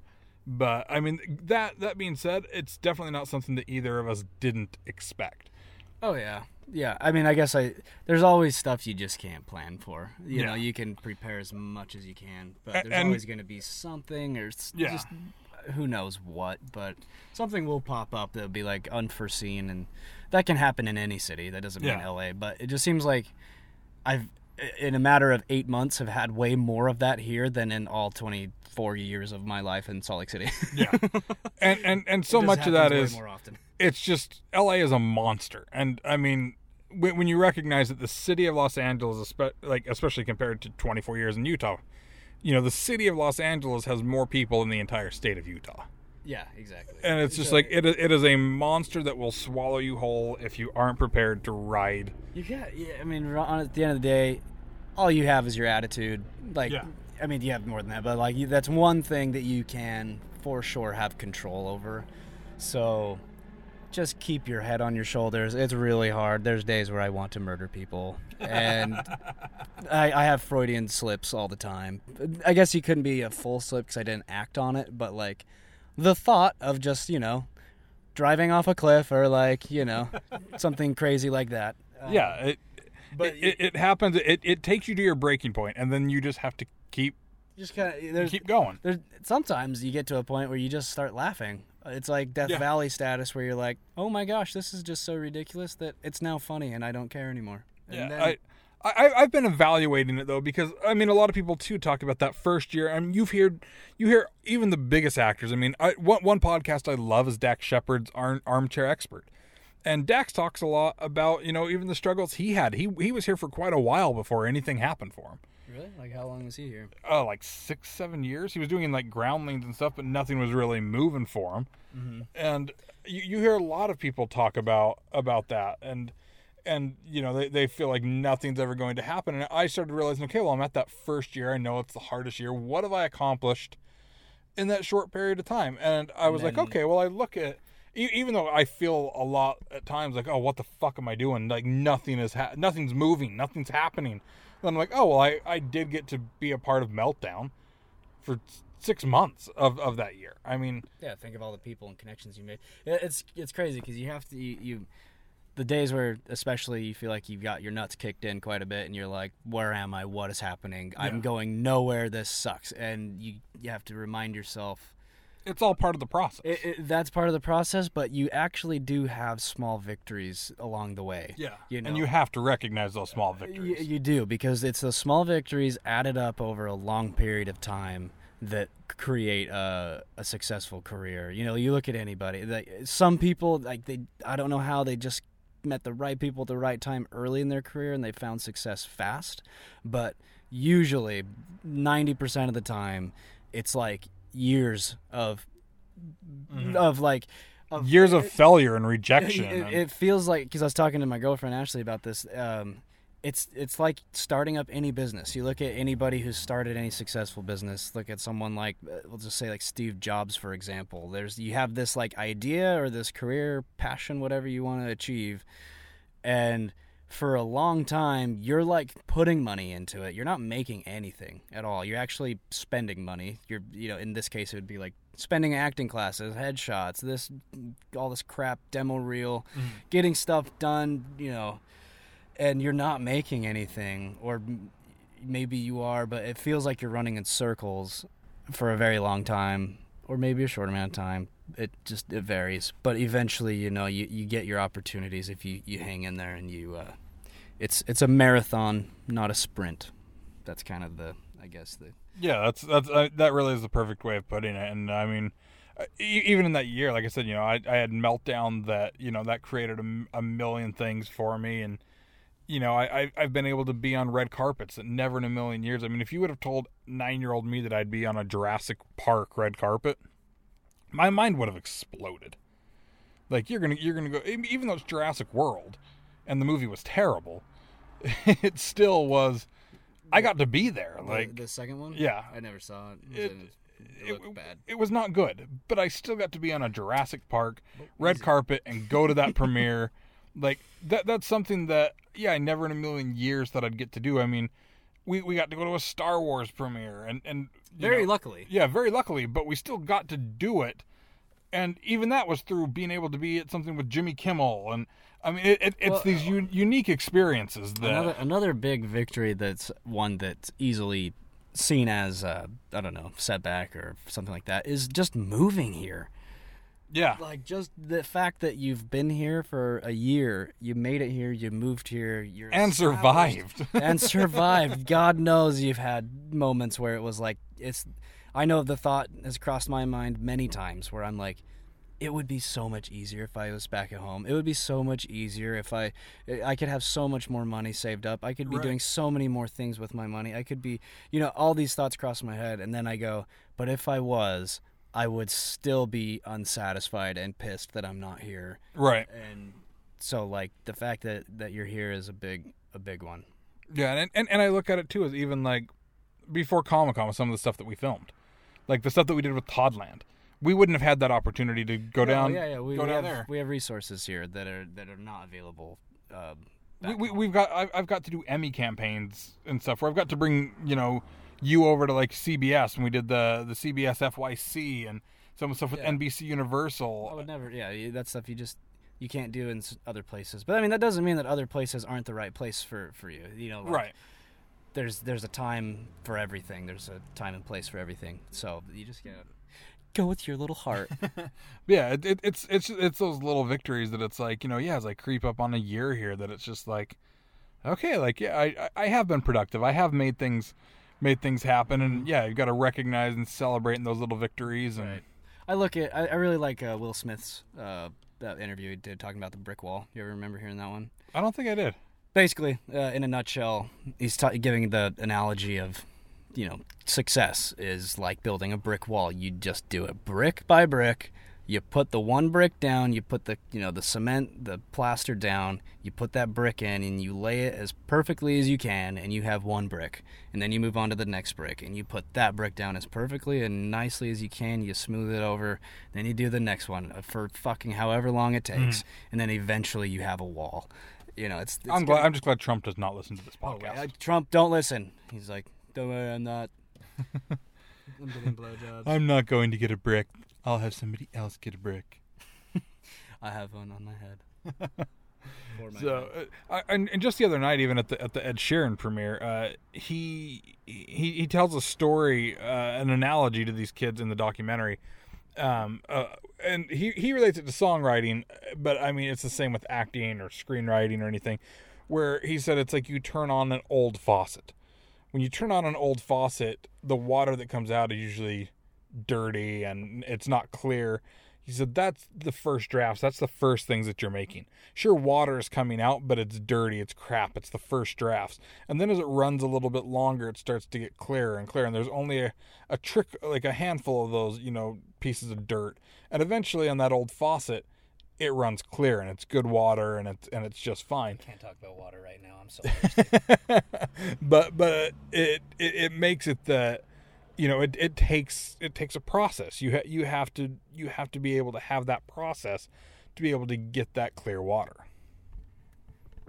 But I mean, that that being said, it's definitely not something that either of us didn't expect. Oh yeah, yeah. I mean, I guess I there's always stuff you just can't plan for. You know, you can prepare as much as you can, but there's and- always going to be something or Yeah. just who knows what. But something will pop up that'll be like unforeseen, and that can happen in any city. That doesn't mean Yeah. LA, but it just seems like I've in a matter of eight months have had way more of that here than in all 24 years of my life in Salt Lake City. Yeah, and and and so much of that is way more often. it's just LA is a monster, and I mean, when, when you recognize that the city of Los Angeles, like especially compared to 24 years in Utah, you know, the city of Los Angeles has more people than the entire state of Utah, Yeah, exactly. and it's just So- like it is, it is a monster that will swallow you whole if you aren't prepared to ride. You got, yeah. I mean, on, at the end of the day, all you have is your attitude. Like, Yeah. I mean, you have more than that, but like, you, that's one thing that you can for sure have control over. So, just keep your head on your shoulders. It's really hard. There's days where I want to murder people, and I, I have Freudian slips all the time. I guess you couldn't be a full slip because I didn't act on it, but like, the thought of just you know driving off a cliff or like you know something crazy like that. Uh, yeah, it, but it, it, it happens. It, it takes you to your breaking point, and then you just have to keep just kind of keep going. there's sometimes you get to a point where you just start laughing. It's like Death Yeah. Valley status where you're like, oh my gosh, this is just so ridiculous that it's now funny and I don't care anymore. And Yeah, then- I, I, I've been evaluating it though because I mean a lot of people too talk about that first year. I mean you've heard you hear even the biggest actors. I mean I, one one podcast I love is Dax Shepard's Arm, Armchair Expert, and Dax talks a lot about you know even the struggles he had. He he was here for quite a while before anything happened for him. really like how long was he here? Oh, like six seven years. He was doing like groundlings and stuff, but nothing was really moving for him. Mm-hmm. And you, you hear a lot of people talk about about that. And and you know they, they feel like nothing's ever going to happen. And i started realizing okay well i'm at that first year. I know it's the hardest year. What have i accomplished in that short period of time? And i was like then- okay well i look at even though i feel a lot at times like oh what the fuck am i doing? Like nothing is ha- nothing's moving. Nothing's happening. Then i'm like oh well i i did get to be a part of meltdown for six months of of that year i mean Yeah, think of all the people and connections you made. It's it's crazy because you have to you, you the days where especially you feel like you've got your nuts kicked in quite a bit and you're like, where am I? What is happening? Yeah. I'm going nowhere. This sucks. And you you have to remind yourself it's all part of the process it, it, that's part of the process, but you actually do have small victories along the way. Yeah, you know. and you have to recognize those small victories. You do because it's the small victories added up over a long period of time that create a, a successful career. You know, you look at anybody. Like some people, like they, I don't know how they just met the right people at the right time early in their career and they found success fast. But usually, ninety percent of the time, it's like years of of like of Years of failure and rejection. it, and- it feels like because I was talking to my girlfriend Ashley about this. Um, it's it's like starting up any business. You look at anybody who's started any successful business. Look at someone like uh, we'll just say like Steve Jobs for example. There's you have this like idea or this career passion, whatever you want to achieve, and for a long time you're like putting money into it. You're not making anything at all. You're actually spending money. You're you know in this case it would be like spending acting classes, headshots, this all this crap demo reel, getting stuff done, you know, and you're not making anything or maybe you are, but it feels like you're running in circles for a very long time, or maybe a short amount of time. It just it varies, but eventually, you know, you, you get your opportunities if you, you hang in there and you. Uh, it's it's a marathon, not a sprint. That's kind of the I guess the Yeah, that's that's uh, that really is the perfect way of putting it. And I mean, uh, even in that year, like I said, you know, I I had meltdown that you know that created a million things for me, and you know, I I- I've been able to be on red carpets that never in a million years. I mean, if you would have told nine year old me that I'd be on a Jurassic Park red carpet, my mind would have exploded. Like you're gonna you're gonna go even though it's Jurassic World, and the movie was terrible, it still was. I got to be there. Like the, the second one. yeah. I never saw it. It- It, looked bad. it was not good, but I still got to be on a Jurassic Park red carpet and go to that premiere. Like that that's something that yeah, I never in a million years thought I'd get to do. I mean, we, we got to go to a Star Wars premiere and and Very know, luckily. yeah, very luckily, but we still got to do it. And even that was through being able to be at something with Jimmy Kimmel and I mean it, it, it's Well, these un- unique experiences that Another another big victory that's one that's easily seen as uh, I don't know setback or something like that is just moving here. Yeah Like just the fact that you've been here for a year, you made it here, you moved here, you're and survived. and survived. God knows you've had moments where it was like it's. I know the thought has crossed my mind many times where I'm like, it would be so much easier if I was back at home. It would be so much easier if I I could have so much more money saved up. I could be Right. doing so many more things with my money. I could be, you know, all these thoughts cross my head and then I go, but if I was, I would still be unsatisfied and pissed that I'm not here. right. And so like the fact that that you're here is a big a big one. Yeah, and, and and I look at it too as even like before Comic Con with some of the stuff that we filmed, like the stuff that we did with Toddland. We wouldn't have had that opportunity to go down. Oh, yeah, yeah. We, go we down have, there. We have resources here that are that are not available. Uh, We, we we've got. I've, I've got to do Emmy campaigns and stuff. Where I've got to bring you know you over to like CBS when we did the the CBS FYC and some stuff with Yeah. NBC Universal. I would never. Yeah, that stuff you just you can't do in other places. But I mean, that doesn't mean that other places aren't the right place for for you. You know, like, right. There's there's a time for everything. There's a time and place for everything. So you just gotta go with your little heart. Yeah, it, it, it's it's it's those little victories that it's like you know yeah as I creep up on a year here that it's just like okay like yeah I- I have been productive I have made things made things happen and yeah you've got to recognize and celebrate in those little victories and Right. I look at. I, I really like uh, Will Smith's uh, that interview he did talking about the brick wall. You ever remember hearing that one? I don't think I did basically, uh, in a nutshell, he's ta giving the analogy of, you know, success is like building a brick wall. You just do it brick by brick. You put the one brick down. You put the, you know, the cement, the plaster down. You put that brick in, and you lay it as perfectly as you can, and you have one brick. And then you move on to the next brick, and you put that brick down as perfectly and nicely as you can. You smooth it over. Then you do the next one uh, for fucking however long it takes, and then eventually you have a wall. You know, it's. it's I'm glad I'm just glad Trump does not listen to this Oh, podcast uh, Trump, don't listen. He's like, don't worry, I'm not. I'm getting blowjobs. I'm not going to get a brick I'll have somebody else get a brick I have one on my head. My So, head. uh, I- and, and just the other night, even at the at the Ed Sheeran premiere, uh, he he he tells a story, uh, an analogy to these kids in the documentary, um, uh, and he he relates it to songwriting, but I mean it's the same with acting or screenwriting or anything, where he said it's like you turn on an old faucet. When you turn on an old faucet, the water that comes out is usually dirty and it's not clear. He said that's the first drafts. That's the first things that you're making. Sure, water is coming out, but it's dirty. It's crap. It's the first drafts. And then as it runs a little bit longer, it starts to get clearer and clearer. And there's only a, a trick, like a handful of those, you know, pieces of dirt. And eventually on that old faucet, it runs clear and it's good water and it's and it's just fine. I Can't talk about water right now. I'm so but but it, it it makes it that you know it, it takes it takes a process you ha- you have to you have to be able to have that process to be able to get that clear water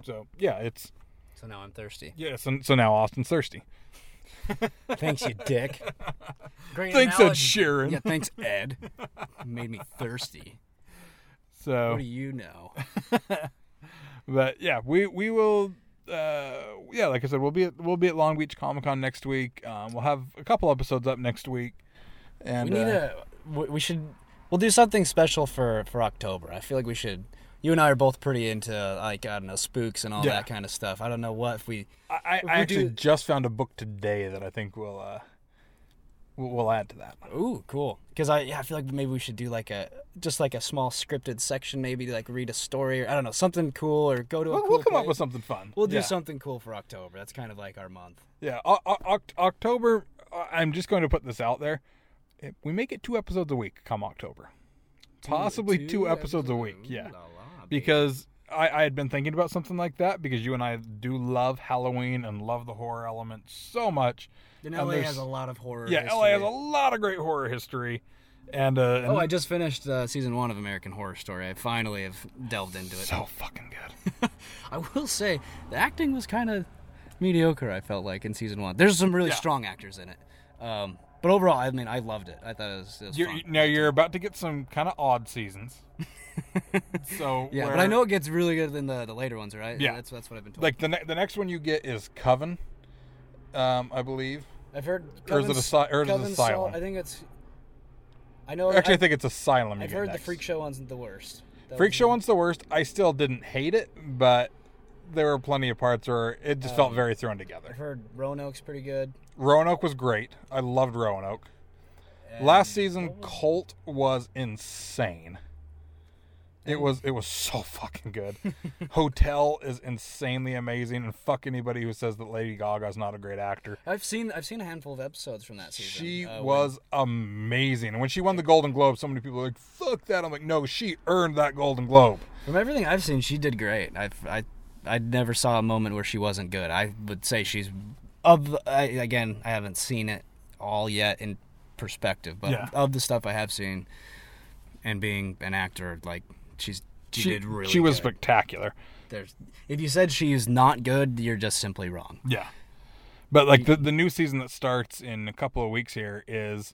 so yeah it's So now I'm thirsty. yeah so, so now austin's thirsty Thanks, you dick. Great thanks ed analogy. sheeran Yeah, thanks, Ed. You made me thirsty. so What do you know? but yeah we we will uh, yeah, like I said, we'll be at, we'll be at Long Beach Comic Con next week. Um, we'll have a couple episodes up next week, and We need uh, a. we- should. We'll do something special for for October. I feel like we should. You and I are both pretty into like I don't know spooks and all Yeah. that kind of stuff. I don't know what if we. I, I, if I we actually do- just found a book today that I think will uh, will add to that. Ooh, cool. Because I yeah, I feel like maybe we should do like a just like a small scripted section, maybe like read a story or I don't know something cool or go to We'll, cool we'll come up with something fun. We'll do yeah. something cool for October. That's kind of like our month. Yeah, o- o- October. I'm just going to put this out there. If we make it two episodes a week come October, possibly two, episodes a week. Yeah, la la, because I, I had been thinking about something like that because you and I do love Halloween and love the horror element so much. And LA has a lot of horror. Yeah, history. LA has a lot of great horror history, and, uh, and Oh, I just finished uh, season one of American Horror Story. I finally have delved into it. so fucking good. I will say the acting was kind of mediocre. I felt like in season one. There's some really Yeah. strong actors in it, um, but overall, I mean, I loved it. I thought it was, it was You're, now you're about to get some kind of odd seasons. so yeah, where- but I know it gets really good in the, the later ones, right? Yeah. that's that's what I've been told. like the ne- the next one you get is Coven, um, I believe. I've heard. Or is it Asy- or is it Asylum? Sol- I think it's. I know. Actually, I I've, think it's Asylum. I've heard next. the Freak Show one's the worst. That Freak Show one's the worst. I still didn't hate it, but there were plenty of parts where it just felt Um, very thrown together. I've heard Roanoke's pretty good. Roanoke was great. I loved Roanoke. and Last season, was- Cult was insane. It was it was so fucking good. Hotel is insanely amazing, and fuck anybody who says that Lady Gaga's not a great actor. I've seen I've seen a handful of episodes from that season. She uh, when- was amazing. And when she won the Golden Globe, so many people were like, "Fuck that!" I'm like, "No, she earned that Golden Globe." From everything I've seen, she did great. I've I I never saw a moment where she wasn't good. I would say she's of I, again. I haven't seen it all yet in perspective, but Yeah. of the stuff I have seen, and being an actor, like she's she, did really. she was good. spectacular. There's if you said she's not good, you're just simply wrong. Yeah. But like the the new season that starts in a couple of weeks here is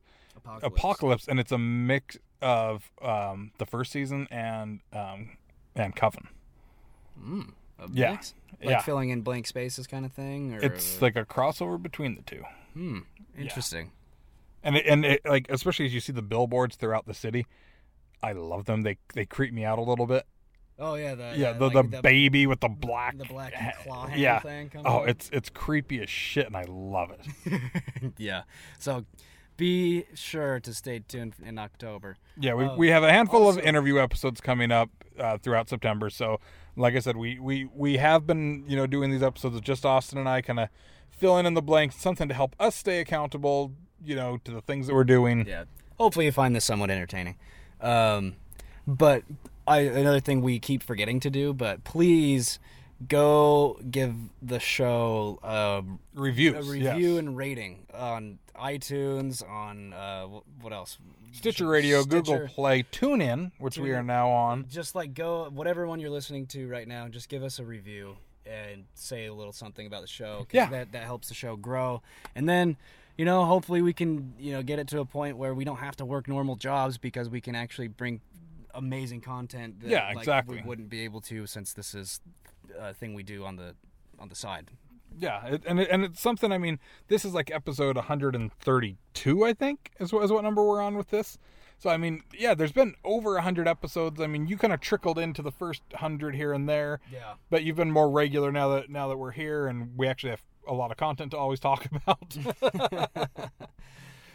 Apocalypse, and it's a mix of um, the first season and um, and Coven. A Yeah. mix? like Yeah. filling in blank spaces kind of thing. Or It's like a crossover between the two, hmm, interesting. and it, and it, like especially as you see the billboards throughout the city, I love them. They they creep me out a little bit. Oh yeah, the Yeah, the, like the baby with the black the black claw hand yeah. thing. coming Oh, out. it's it's creepy as shit, and I love it. yeah. So be sure to stay tuned in October. Yeah, we, Uh, we have a handful also- of interview episodes coming up uh, throughout September. So, like I said, we, we, we have been you know doing these episodes with just Austin and I, kind of filling in the blanks, something to help us stay accountable, you know, to the things that we're doing. Yeah. Hopefully you find this somewhat entertaining. Um, but I another thing we keep forgetting to do, but please go give the show a, review, a review yes. and rating on iTunes, on uh, what else? Stitcher Radio, Stitcher. Google Play, TuneIn, which we are now on. just like go whatever one you're listening to right now just give us a review and say a little something about the show. Yeah. that, that helps the show grow and then you know hopefully we can you know get it to a point where we don't have to work normal jobs because we can actually bring amazing content that Yeah, like, exactly. we wouldn't be able to since this is a thing we do on the on the side Yeah, it, and it, and it's something. I mean, this is like episode 132, I think, is what is what number we're on with this. So I mean, yeah, there's been over 100 episodes. I mean, you kind of trickled into the first 100 here and there, yeah but you've been more regular now that now that we're here and we actually have a lot of content to always talk about.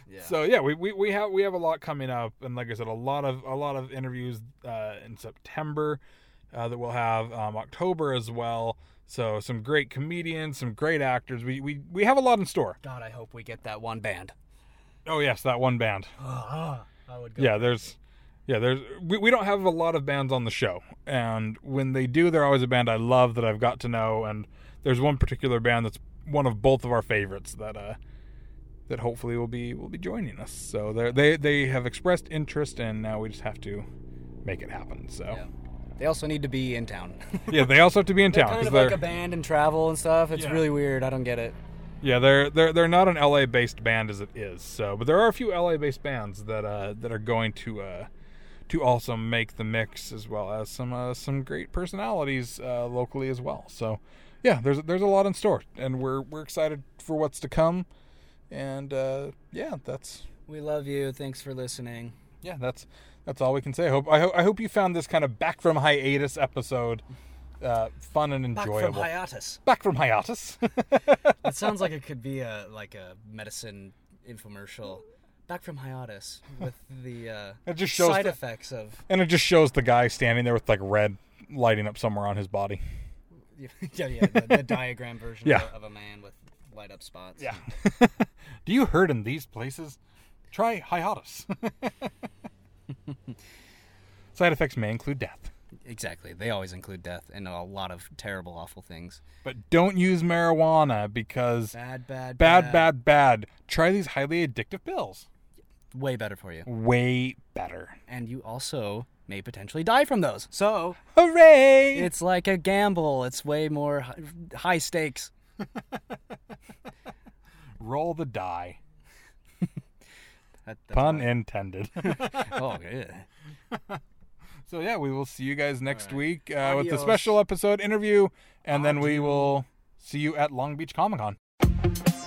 yeah So yeah, we, we, we have we have a lot coming up, and like I said, a lot of a lot of interviews uh, in September uh, that we'll have um, October as well. So some great comedians, some great actors. We, we we have a lot in store. god i hope we get that one band Oh yes, that one band. i would go Yeah, there's yeah there's we, we don't have a lot of bands on the show, and when they do, they're always a band I love that I've got to know. And there's one particular band that's one of both of our favorites that uh that hopefully will be will be joining us. So they they they have expressed interest, and now we just have to make it happen. So yeah. they also need to be in town yeah, they also have to be in They're town kind of they're like a band and travel and stuff. It's Yeah. really weird. I don't get it. yeah they're they're they're not an LA based band as it is. So, but there are a few LA based bands that uh that are going to uh to also make the mix as well as some uh, some great personalities uh, locally as well. So yeah, there's there's a lot in store, and we're we're excited for what's to come. And uh, yeah, that's We love you. Thanks for listening. yeah, that's that's all we can say. I hope I, ho- I hope you found this kind of back from hiatus episode uh, fun and enjoyable. Back from hiatus. back from hiatus. That sounds like it could be a like a medicine infomercial. Back from hiatus with the uh, It just shows side the- effects of and it just shows the guy standing there with like red lighting up somewhere on his body. yeah yeah the, the diagram version Yeah. of, a, of a man with light up spots. Yeah. Do you hurt in these places? Try hiatus. Side effects may include death. exactly. They always include death and a lot of terrible, awful things. But don't use marijuana because Bad, bad, bad, bad, bad. Try these highly addictive pills. Way better for you. Way better. And you also may potentially die from those. So Hooray! it's like a gamble. It's way more high stakes. Roll the die. That, that's Pun intended. Oh, yeah. so yeah, we will see you guys next week uh, with the special episode interview, and then we will see you at Long Beach Comic Con.